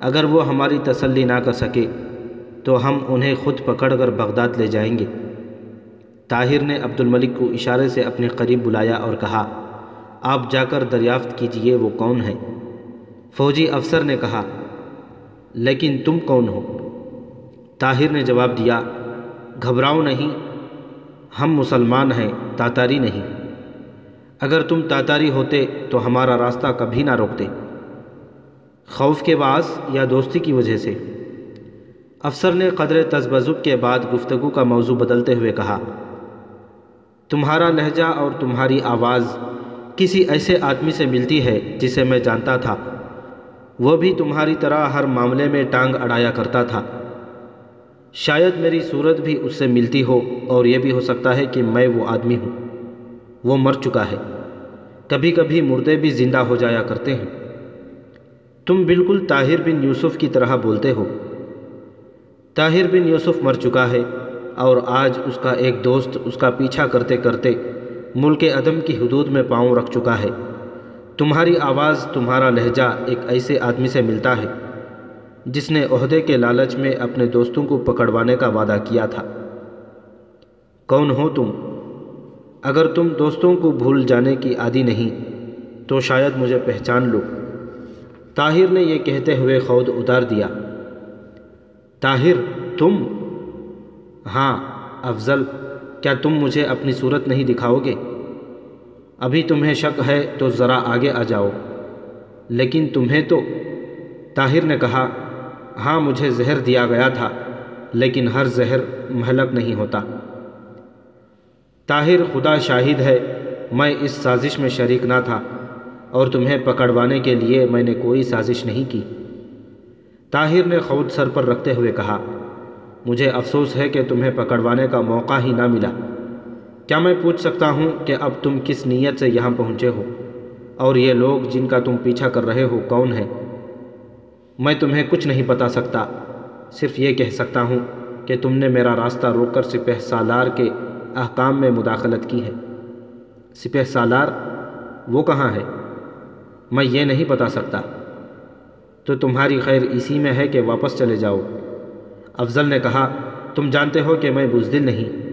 اگر وہ ہماری تسلی نہ کر سکے، تو ہم انہیں خود پکڑ کر بغداد لے جائیں گے۔ طاہر نے عبد الملک کو اشارے سے اپنے قریب بلایا اور کہا، آپ جا کر دریافت کیجیے وہ کون ہے فوجی افسر نے کہا لیکن تم کون ہو؟ طاہر نے جواب دیا، گھبراؤ نہیں، ہم مسلمان ہیں، تاتاری نہیں۔ اگر تم تاتاری ہوتے تو ہمارا راستہ کبھی نہ روکتے۔ خوف کے باعث یا دوستی کی وجہ سے؟ افسر نے قدر تذبذب کے بعد گفتگو کا موضوع بدلتے ہوئے کہا، تمہارا لہجہ اور تمہاری آواز کسی ایسے آدمی سے ملتی ہے جسے میں جانتا تھا۔ وہ بھی تمہاری طرح ہر معاملے میں ٹانگ اڑایا کرتا تھا۔ شاید میری صورت بھی اس سے ملتی ہو اور یہ بھی ہو سکتا ہے کہ میں وہ آدمی ہوں۔ وہ مر چکا ہے۔ کبھی کبھی مردے بھی زندہ ہو جایا کرتے ہیں۔ تم بالکل طاہر بن یوسف کی طرح بولتے ہو۔ طاہر بن یوسف مر چکا ہے اور آج اس کا ایک دوست اس کا پیچھا کرتے کرتے ملک عدم کی حدود میں پاؤں رکھ چکا ہے۔ تمہاری آواز تمہارا لہجہ ایک ایسے آدمی سے ملتا ہے، جس نے عہدے کے لالچ میں اپنے دوستوں کو پکڑوانے کا وعدہ کیا تھا۔ کون ہو تم؟ اگر تم دوستوں کو بھول جانے کی عادی نہیں، تو شاید مجھے پہچان لو۔ طاہر نے یہ کہتے ہوئے خود اتار دیا۔ طاہر، تم؟ ہاں افضل، کیا تم مجھے اپنی صورت نہیں دکھاؤ گے؟ ابھی تمہیں شک ہے تو ذرا آگے آ جاؤ۔ لیکن تمہیں تو طاہر نے کہا ہاں مجھے زہر دیا گیا تھا، لیکن ہر زہر مہلک نہیں ہوتا۔ طاہر خدا شاہد ہے، میں اس سازش میں شریک نہ تھا، اور تمہیں پکڑوانے کے لیے میں نے کوئی سازش نہیں کی۔ طاہر نے خود سر پر رکھتے ہوئے کہا، مجھے افسوس ہے کہ تمہیں پکڑوانے کا موقع ہی نہ ملا۔ کیا میں پوچھ سکتا ہوں کہ اب تم کس نیت سے یہاں پہنچے ہو؟ اور یہ لوگ جن کا تم پیچھا کر رہے ہو کون ہیں؟ میں تمہیں کچھ نہیں بتا سکتا، صرف یہ کہہ سکتا ہوں کہ تم نے میرا راستہ روک کر سپہ سالار کے احکام میں مداخلت کی ہے۔ سپہ سالار، وہ کہاں ہے؟ میں یہ نہیں بتا سکتا۔ تو تمہاری خیر اسی میں ہے کہ واپس چلے جاؤ۔ افضل نے کہا، تم جانتے ہو کہ میں بزدل نہیں۔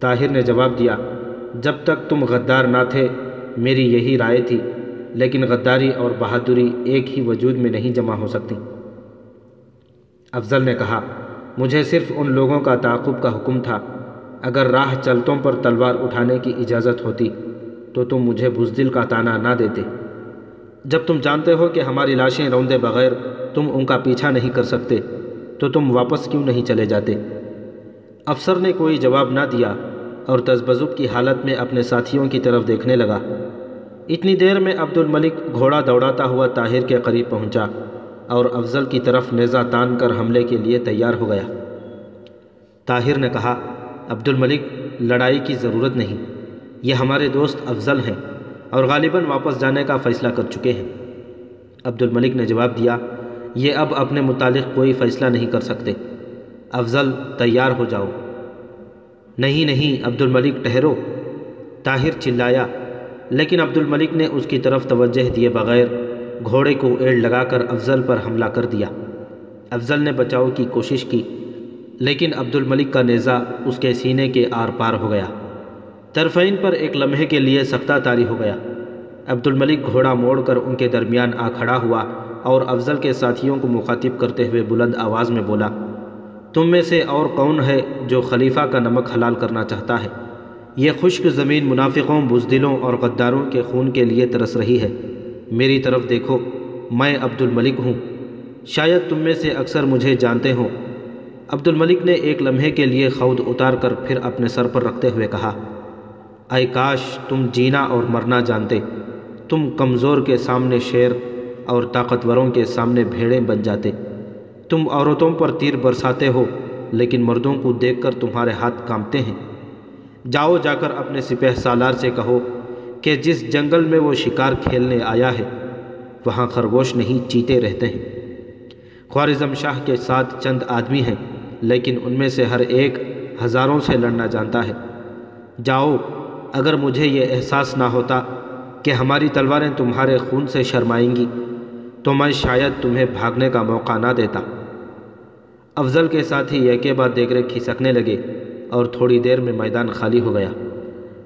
طاہر نے جواب دیا، جب تک تم غدار نہ تھے، میری یہی رائے تھی، لیکن غداری اور بہادری ایک ہی وجود میں نہیں جمع ہو سکتی۔ افضل نے کہا، مجھے صرف ان لوگوں کا تعاقب کا حکم تھا۔ اگر راہ چلتوں پر تلوار اٹھانے کی اجازت ہوتی، تو تم مجھے بزدل کا تانا نہ دیتے۔ جب تم جانتے ہو کہ ہماری لاشیں روندے بغیر تم ان کا پیچھا نہیں کر سکتے، تو تم واپس کیوں نہیں چلے جاتے؟ افسر نے کوئی جواب نہ دیا اور تذبذب کی حالت میں اپنے ساتھیوں کی طرف دیکھنے لگا۔ اتنی دیر میں عبد الملک گھوڑا دوڑاتا ہوا طاہر کے قریب پہنچا اور افضل کی طرف نیزہ تان کر حملے کے لیے تیار ہو گیا۔ طاہر نے کہا عبد الملک لڑائی کی ضرورت نہیں، یہ ہمارے دوست افضل ہیں اور غالباً واپس جانے کا فیصلہ کر چکے ہیں۔ عبد الملک نے جواب دیا، یہ اب اپنے متعلق کوئی فیصلہ نہیں کر سکتے۔ افضل تیار ہو جاؤ۔ نہیں نہیں عبد الملک ٹھہرو۔ طاہر چلایا، لیکن عبد الملک نے اس کی طرف توجہ دیے بغیر گھوڑے کو ایڑ لگا کر افضل پر حملہ کر دیا۔ افضل نے بچاؤ کی کوشش کی، لیکن عبد الملک کا نیزہ اس کے سینے کے آر پار ہو گیا۔ طرفین پر ایک لمحے کے لیے سختہ تاری ہو گیا۔ عبد الملک گھوڑا موڑ کر ان کے درمیان آ کھڑا ہوا اور افضل کے ساتھیوں کو مخاطب کرتے ہوئے بلند آواز میں بولا تم میں سے اور کون ہے جو خلیفہ کا نمک حلال کرنا چاہتا ہے؟ یہ خشک زمین منافقوں، بزدلوں اور غداروں کے خون کے لیے ترس رہی ہے۔ میری طرف دیکھو، میں عبد الملک ہوں۔ شاید تم میں سے اکثر مجھے جانتے ہوں۔ عبد الملک نے ایک لمحے کے لیے خود اتار کر پھر اپنے سر پر رکھتے ہوئے کہا اے کاش تم جینا اور مرنا جانتے۔ تم کمزور کے سامنے شیر اور طاقتوروں کے سامنے بھیڑیں بن جاتے۔ تم عورتوں پر تیر برساتے ہو، لیکن مردوں کو دیکھ کر تمہارے ہاتھ کامتے ہیں۔ جاؤ جا کر اپنے سپہ سالار سے کہو کہ جس جنگل میں وہ شکار کھیلنے آیا ہے، وہاں خرگوش نہیں، چیتے رہتے ہیں۔ خوارزم شاہ کے ساتھ چند آدمی ہیں، لیکن ان میں سے ہر ایک ہزاروں سے لڑنا جانتا ہے۔ جاؤ، اگر مجھے یہ احساس نہ ہوتا کہ ہماری تلواریں تمہارے خون سے شرمائیں گی۔ تو میں شاید تمہیں بھاگنے کا موقع نہ دیتا۔ افضل کے ساتھ ہی یہ کے بعد دیگرے کھسکنے لگے اور تھوڑی دیر میں میدان خالی ہو گیا۔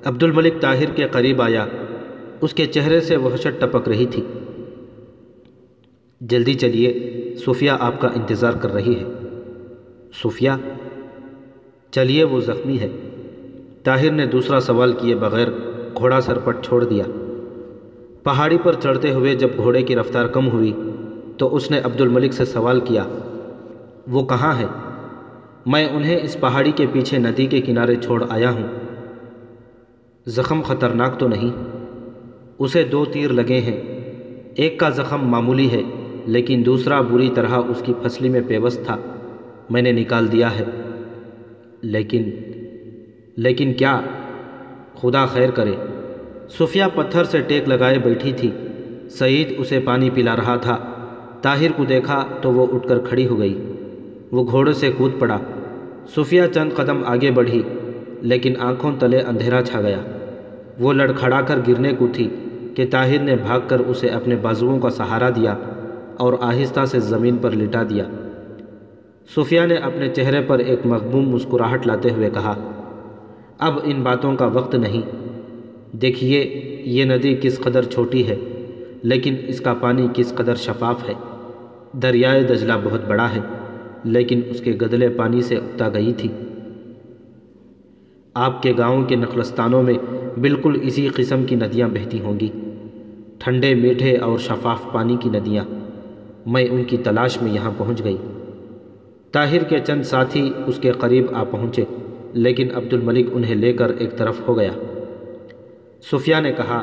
عبد الملک طاہر کے قریب آیا۔ اس کے چہرے سے وحشت ٹپک رہی تھی۔ جلدی چلیے، صوفیہ آپ کا انتظار کر رہی ہے۔ صوفیہ، چلیے، وہ زخمی ہے۔ طاہر نے دوسرا سوال کیے بغیر گھوڑا سر پر چھوڑ دیا۔ پہاڑی پر چڑھتے ہوئے جب گھوڑے کی رفتار کم ہوئی تو اس نے عبد الملک سے سوال کیا، وہ کہاں ہے؟ میں انہیں اس پہاڑی کے پیچھے ندی کے کنارے چھوڑ آیا ہوں۔ زخم خطرناک تو نہیں، اسے دو تیر لگے ہیں۔ ایک کا زخم معمولی ہے، لیکن دوسرا بری طرح اس کی پھسلی میں پیوست تھا۔ میں نے نکال دیا ہے۔ لیکن لیکن کیا؟ خدا خیر کرے۔ صفیہ پتھر سے ٹیک لگائے بیٹھی تھی۔ سعید اسے پانی پلا رہا تھا۔ طاہر کو دیکھا تو وہ اٹھ کر کھڑی ہو گئی۔ وہ گھوڑے سے کود پڑا۔ صفیہ چند قدم آگے بڑھی، لیکن آنکھوں تلے اندھیرا چھا گیا۔ وہ لڑکھڑا کر گرنے کو تھی کہ طاہر نے بھاگ کر اسے اپنے بازوؤں کا سہارا دیا اور آہستہ سے زمین پر لٹا دیا۔ صفیہ نے اپنے چہرے پر ایک مغموم مسکراہٹ لاتے ہوئے کہا، اب ان باتوں کا وقت نہیں۔ دیکھیے یہ ندی کس قدر چھوٹی ہے، لیکن اس کا پانی کس قدر شفاف ہے۔ دریائے دجلہ بہت بڑا ہے، لیکن اس کے گدلے پانی سے اگتا گئی تھی۔ آپ کے گاؤں کے نخلستانوں میں بالکل اسی قسم کی ندیاں بہتی ہوں گی۔ ٹھنڈے میٹھے اور شفاف پانی کی ندیاں۔ میں ان کی تلاش میں یہاں پہنچ گئی۔ طاہر کے چند ساتھی اس کے قریب آ پہنچے، لیکن عبد الملک انہیں لے کر ایک طرف ہو گیا۔ صفیہ نے کہا،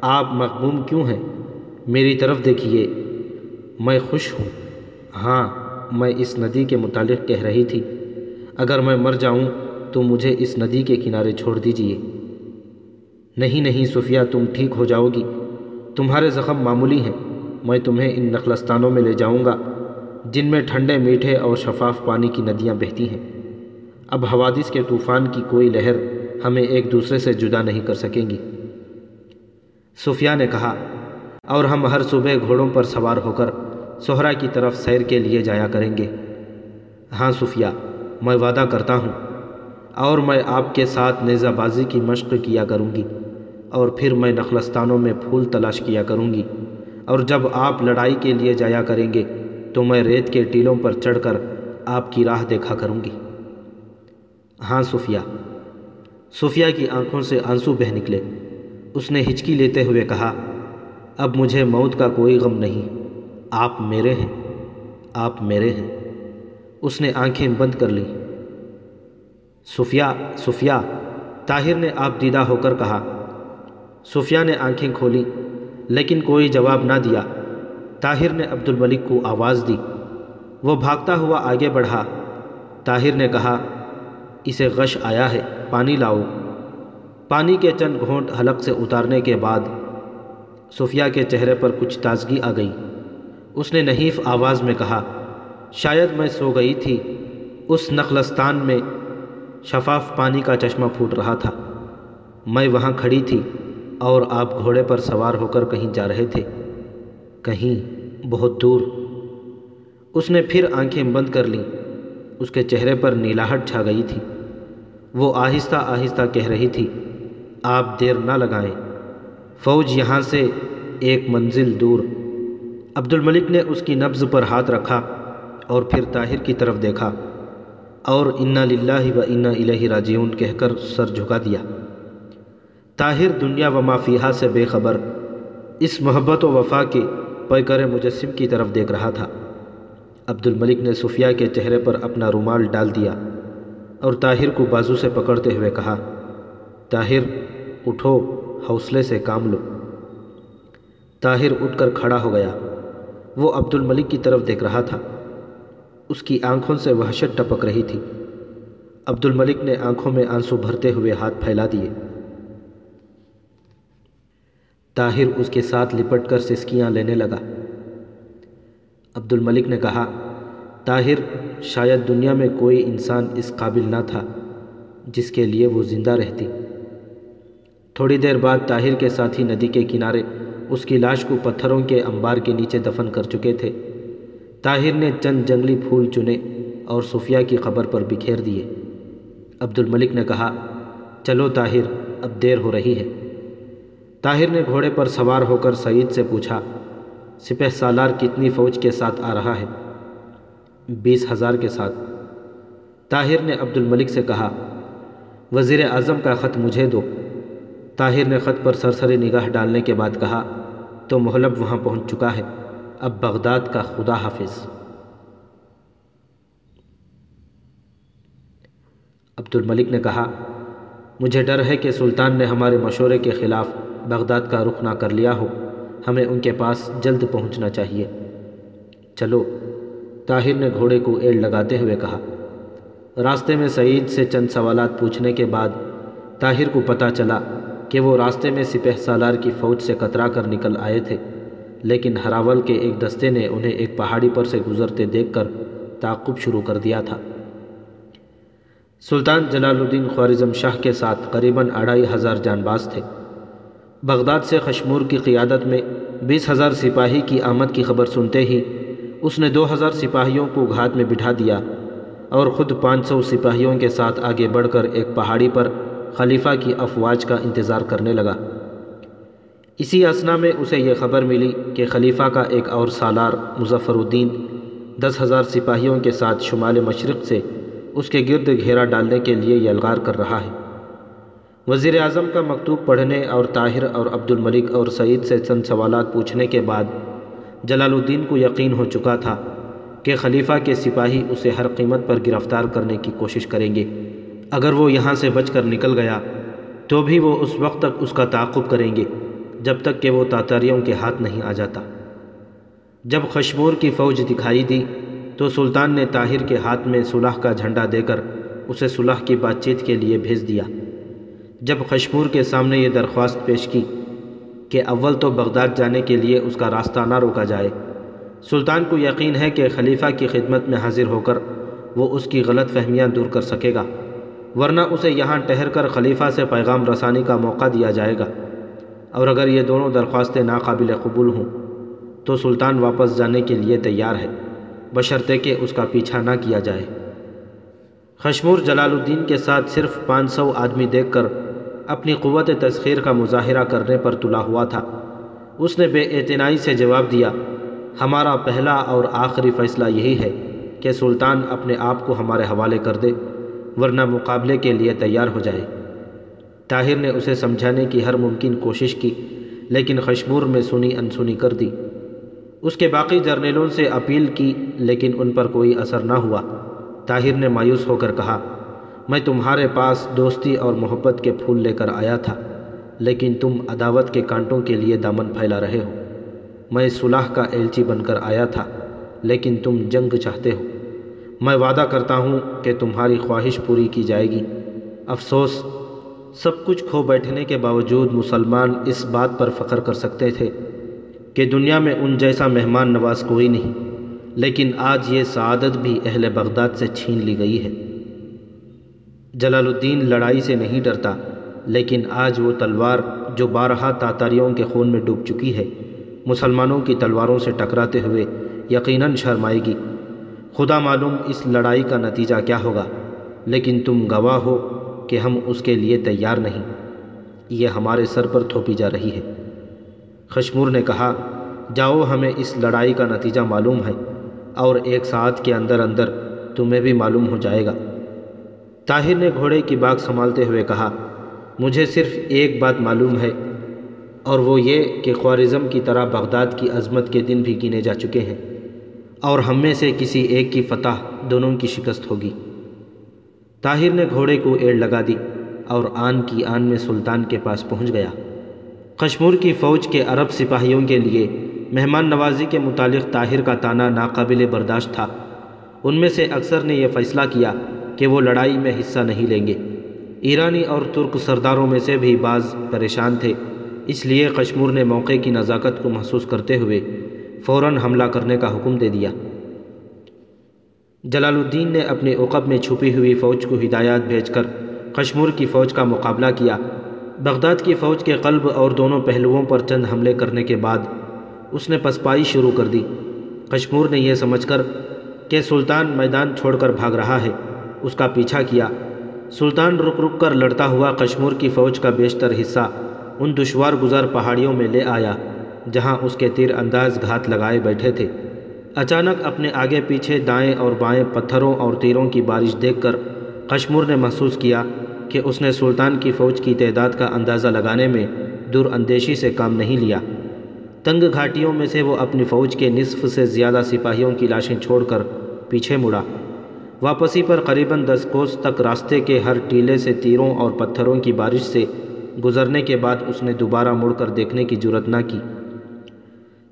آپ مغموم کیوں ہیں؟ میری طرف دیکھیے، میں خوش ہوں۔ ہاں میں اس ندی کے متعلق کہہ رہی تھی۔ اگر میں مر جاؤں تو مجھے اس ندی کے کنارے چھوڑ دیجیے۔ نہیں نہیں صفیہ تم ٹھیک ہو جاؤ گی۔ تمہارے زخم معمولی ہیں۔ میں تمہیں ان نخلستانوں میں لے جاؤں گا، جن میں ٹھنڈے میٹھے اور شفاف پانی کی ندیاں بہتی ہیں۔ اب حوادث کے طوفان کی کوئی لہر ہمیں ایک دوسرے سے جدا نہیں کر سکیں گی۔ صوفیہ نے کہا، اور ہم ہر صبح گھوڑوں پر سوار ہو کر سہرا کی طرف سیر کے لیے جایا کریں گے۔ ہاں صوفیہ میں وعدہ کرتا ہوں، اور میں آپ کے ساتھ نیزہ بازی کی مشق کیا کروں گی، اور پھر میں نخلستانوں میں پھول تلاش کیا کروں گی۔ اور جب آپ لڑائی کے لیے جایا کریں گے، تو میں ریت کے ٹیلوں پر چڑھ کر آپ کی راہ دیکھا کروں گی۔ ہاں صوفیہ صوفیہ کی آنکھوں سے آنسو بہ نکلے۔ اس نے ہچکی لیتے ہوئے کہا، اب مجھے موت کا کوئی غم نہیں۔ آپ میرے ہیں۔ آپ میرے ہیں۔ اس نے آنکھیں بند کر لیں۔ صوفیہ صوفیہ، طاہر نے آپ دیدہ ہو کر کہا۔ صوفیہ نے آنکھیں کھولی، لیکن کوئی جواب نہ دیا۔ طاہر نے عبد الملک کو آواز دی۔ وہ بھاگتا ہوا آگے بڑھا۔ طاہر نے کہا، اسے غش آیا ہے۔ پانی لاؤ۔ پانی کے چند گھونٹ حلق سے اتارنے کے بعد صوفیہ کے چہرے پر کچھ تازگی آ گئی۔ اس نے نحیف آواز میں کہا، شاید میں سو گئی تھی۔ اس نخلستان میں شفاف پانی کا چشمہ پھوٹ رہا تھا۔ میں وہاں کھڑی تھی اور آپ گھوڑے پر سوار ہو کر کہیں جا رہے تھے۔ کہیں بہت دور۔ اس نے پھر آنکھیں بند کر لیں۔ اس کے چہرے پر نیلاہٹ چھا گئی تھی۔ وہ آہستہ آہستہ کہہ رہی تھی، آپ دیر نہ لگائیں۔ فوج یہاں سے ایک منزل دور۔ عبد الملک نے اس کی نبز پر ہاتھ رکھا اور پھر طاہر کی طرف دیکھا اور انا للہ و انا الہ راجعون کہہ کر سر جھکا دیا۔ طاہر دنیا و مافیہ سے بے خبر، اس محبت و وفا کے پیکر مجسم کی طرف دیکھ رہا تھا۔ عبد الملک نے صفیہ کے چہرے پر اپنا رومال ڈال دیا۔ اور طاہر کو بازو سے پکڑتے ہوئے کہا، طاہر، اٹھو، حوصلے سے کام لو۔ طاہر اٹھ کر کھڑا ہو گیا۔ وہ عبد الملک کی طرف دیکھ رہا تھا۔ اس کی آنکھوں سے وحشت ٹپک رہی تھی۔ عبد الملک نے آنکھوں میں آنسو بھرتے ہوئے ہاتھ پھیلا دیے۔ طاہر اس کے ساتھ لپٹ کر سسکیاں لینے لگا۔ عبد الملک نے کہا طاہر شاید دنیا میں کوئی انسان اس قابل نہ تھا، جس کے لیے وہ زندہ رہتی۔ تھوڑی دیر بعد طاہر کے ساتھی ندی کے کنارے اس کی لاش کو پتھروں کے انبار کے نیچے دفن کر چکے تھے۔ طاہر نے چند جنگلی پھول چنے اور صوفیہ کی خبر پر بکھیر دیے۔ عبد الملک نے کہا، چلو طاہر، اب دیر ہو رہی ہے طاہر نے گھوڑے پر سوار ہو کر سعید سے پوچھا، سپہ سالار کتنی فوج کے ساتھ آ رہا ہے؟ بیس ہزار کے ساتھ۔ طاہر نے عبد الملک سے کہا، وزیر اعظم کا خط مجھے دو۔ طاہر نے خط پر سرسری نگاہ ڈالنے کے بعد کہا، تو محلب وہاں پہنچ چکا ہے۔ اب بغداد کا خدا حافظ۔ عبد الملک نے کہا، مجھے ڈر ہے کہ سلطان نے ہمارے مشورے کے خلاف بغداد کا رخ نہ کر لیا ہو۔ ہمیں ان کے پاس جلد پہنچنا چاہیے۔ چلو۔ طاہر نے گھوڑے کو ایڑ لگاتے ہوئے کہا، راستے میں سعید سے چند سوالات پوچھنے کے بعد طاہر کو پتہ چلا کہ وہ راستے میں سپہ سالار کی فوج سے کترا کر نکل آئے تھے، لیکن ہراول کے ایک دستے نے انہیں ایک پہاڑی پر سے گزرتے دیکھ کر تعقب شروع کر دیا تھا۔ سلطان جلال الدین خوارزم شاہ کے ساتھ قریباً اڑائی ہزار جان باز تھے۔ بغداد سے خشمور کی قیادت میں بیس ہزار سپاہی کی آمد کی خبر سنتے ہی اس نے دو ہزار سپاہیوں کو گھات میں بٹھا دیا اور خود پانچ سو سپاہیوں کے ساتھ آگے بڑھ کر ایک پہاڑی پر خلیفہ کی افواج کا انتظار کرنے لگا۔ اسی اسنا میں اسے یہ خبر ملی کہ خلیفہ کا ایک اور سالار مظفر الدین دس ہزار سپاہیوں کے ساتھ شمال مشرق سے اس کے گرد گھیرا ڈالنے کے لیے یلغار کر رہا ہے۔ وزیر اعظم کا مکتوب پڑھنے اور طاہر اور عبد الملک اور سعید سے چند سوالات پوچھنے کے بعد جلال الدین کو یقین ہو چکا تھا کہ خلیفہ کے سپاہی اسے ہر قیمت پر گرفتار کرنے کی کوشش کریں گے۔ اگر وہ یہاں سے بچ کر نکل گیا، تو بھی وہ اس وقت تک اس کا تعاقب کریں گے، جب تک کہ وہ تاتاریوں کے ہاتھ نہیں آ جاتا۔ جب خشمور کی فوج دکھائی دی، تو سلطان نے طاہر کے ہاتھ میں صلح کا جھنڈا دے کر اسے صلح کی بات چیت کے لیے بھیج دیا۔ جب خشمور کے سامنے یہ درخواست پیش کی کہ اول تو بغداد جانے کے لیے اس کا راستہ نہ روکا جائے۔ سلطان کو یقین ہے کہ خلیفہ کی خدمت میں حاضر ہو کر وہ اس کی غلط فہمیاں دور کر سکے گا، ورنہ اسے یہاں ٹہر کر خلیفہ سے پیغام رسانی کا موقع دیا جائے گا۔ اور اگر یہ دونوں درخواستیں ناقابل قبول ہوں، تو سلطان واپس جانے کے لیے تیار ہے، بشرطے کہ اس کا پیچھا نہ کیا جائے۔ خشمور جلال الدین کے ساتھ صرف پانچ سو آدمی دیکھ کر اپنی قوت تسخیر کا مظاہرہ کرنے پر تلا ہوا تھا۔ اس نے بے اعتنائی سے جواب دیا، ہمارا پہلا اور آخری فیصلہ یہی ہے کہ سلطان اپنے آپ کو ہمارے حوالے کر دے، ورنہ مقابلے کے لیے تیار ہو جائے۔ طاہر نے اسے سمجھانے کی ہر ممکن کوشش کی، لیکن خشمور میں سنی انسنی کر دی۔ اس کے باقی جرنیلوں سے اپیل کی، لیکن ان پر کوئی اثر نہ ہوا۔ طاہر نے مایوس ہو کر کہا میں تمہارے پاس دوستی اور محبت کے پھول لے کر آیا تھا، لیکن تم عداوت کے کانٹوں کے لیے دامن پھیلا رہے ہو۔ میں صلح کا ایلچی بن کر آیا تھا، لیکن تم جنگ چاہتے ہو۔ میں وعدہ کرتا ہوں کہ تمہاری خواہش پوری کی جائے گی۔ افسوس، سب کچھ کھو بیٹھنے کے باوجود مسلمان اس بات پر فخر کر سکتے تھے کہ دنیا میں ان جیسا مہمان نواز کوئی نہیں، لیکن آج یہ سعادت بھی اہل بغداد سے چھین لی گئی ہے۔ جلال الدین لڑائی سے نہیں ڈرتا، لیکن آج وہ تلوار جو بارہا تاتاریوں کے خون میں ڈوب چکی ہے، مسلمانوں کی تلواروں سے ٹکراتے ہوئے یقیناً شرمائے گی۔ خدا معلوم اس لڑائی کا نتیجہ کیا ہوگا، لیکن تم گواہ ہو کہ ہم اس کے لیے تیار نہیں۔ یہ ہمارے سر پر تھوپی جا رہی ہے۔ خشمور نے کہا، جاؤ ہمیں اس لڑائی کا نتیجہ معلوم ہے، اور ایک ساتھ کے اندر اندر تمہیں بھی معلوم ہو جائے گا۔ طاہر نے گھوڑے کی باغ سنبھالتے ہوئے کہا، مجھے صرف ایک بات معلوم ہے، اور وہ یہ کہ خوارزم کی طرح بغداد کی عظمت کے دن بھی گنے جا چکے ہیں، اور ہم میں سے کسی ایک کی فتح دونوں کی شکست ہوگی۔ طاہر نے گھوڑے کو ایڑ لگا دی اور آن کی آن میں سلطان کے پاس پہنچ گیا۔ کشمور کی فوج کے عرب سپاہیوں کے لیے مہمان نوازی کے متعلق طاہر کا تانا ناقابل برداشت تھا۔ ان میں سے اکثر نے یہ فیصلہ کیا کہ وہ لڑائی میں حصہ نہیں لیں گے۔ ایرانی اور ترک سرداروں میں سے بھی بعض پریشان تھے، اس لیے کشمور نے موقع کی نزاکت کو محسوس کرتے ہوئے فوراً حملہ کرنے کا حکم دے دیا۔ جلال الدین نے اپنے عقب میں چھپی ہوئی فوج کو ہدایات بھیج کر کشمور کی فوج کا مقابلہ کیا۔ بغداد کی فوج کے قلب اور دونوں پہلوؤں پر چند حملے کرنے کے بعد اس نے پسپائی شروع کر دی۔ کشمور نے یہ سمجھ کر کہ سلطان میدان چھوڑ کر بھاگ رہا ہے۔ اس کا پیچھا کیا۔ سلطان رک رک کر لڑتا ہوا کشمور کی فوج کا بیشتر حصہ ان دشوار گزار پہاڑیوں میں لے آیا، جہاں اس کے تیر انداز گھات لگائے بیٹھے تھے۔ اچانک اپنے آگے پیچھے دائیں اور بائیں پتھروں اور تیروں کی بارش دیکھ کر کشمور نے محسوس کیا کہ اس نے سلطان کی فوج کی تعداد کا اندازہ لگانے میں دور اندیشی سے کام نہیں لیا۔ تنگ گھاٹیوں میں سے وہ اپنی فوج کے نصف سے زیادہ سپاہیوں کی لاشیں چھوڑ کر پیچھے مڑا۔ واپسی پر قریباً دس کوس تک راستے کے ہر ٹیلے سے تیروں اور پتھروں کی بارش سے گزرنے کے بعد اس نے دوبارہ مڑ کر دیکھنے کی جرت نہ کی۔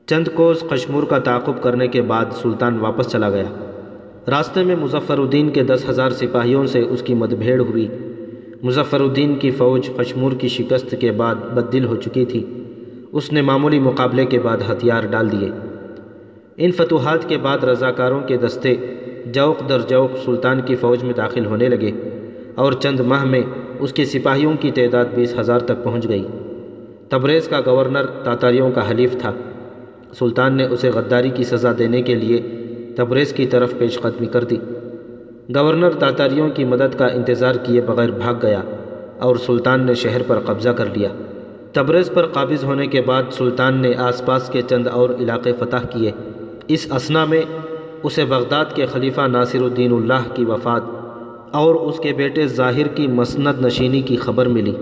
چند کوس کشمور کا تعاقب کرنے کے بعد سلطان واپس چلا گیا۔ راستے میں مظفر الدین کے دس ہزار سپاہیوں سے اس کی مدبھیڑ ہوئی۔ مظفر الدین کی فوج کشمور کی شکست کے بعد بددل ہو چکی تھی۔ اس نے معمولی مقابلے کے بعد ہتھیار ڈال دیے۔ ان فتوحات کے بعد رضاکاروں کے دستے جوق در جوق سلطان کی فوج میں داخل ہونے لگے اور چند ماہ میں اس کے سپاہیوں کی تعداد بیس ہزار تک پہنچ گئی۔ تبریز کا گورنر تاتاریوں کا حلیف تھا۔ سلطان نے اسے غداری کی سزا دینے کے لیے تبریز کی طرف پیش قدمی کر دی۔ گورنر تاتاریوں کی مدد کا انتظار کیے بغیر بھاگ گیا اور سلطان نے شہر پر قبضہ کر لیا۔ تبریز پر قابض ہونے کے بعد سلطان نے آس پاس کے چند اور علاقے فتح کیے۔ اس اسنا میں اسے بغداد کے خلیفہ ناصر الدین اللہ کی وفات اور اس کے بیٹے ظاہر کی مسند نشینی کی خبر ملی۔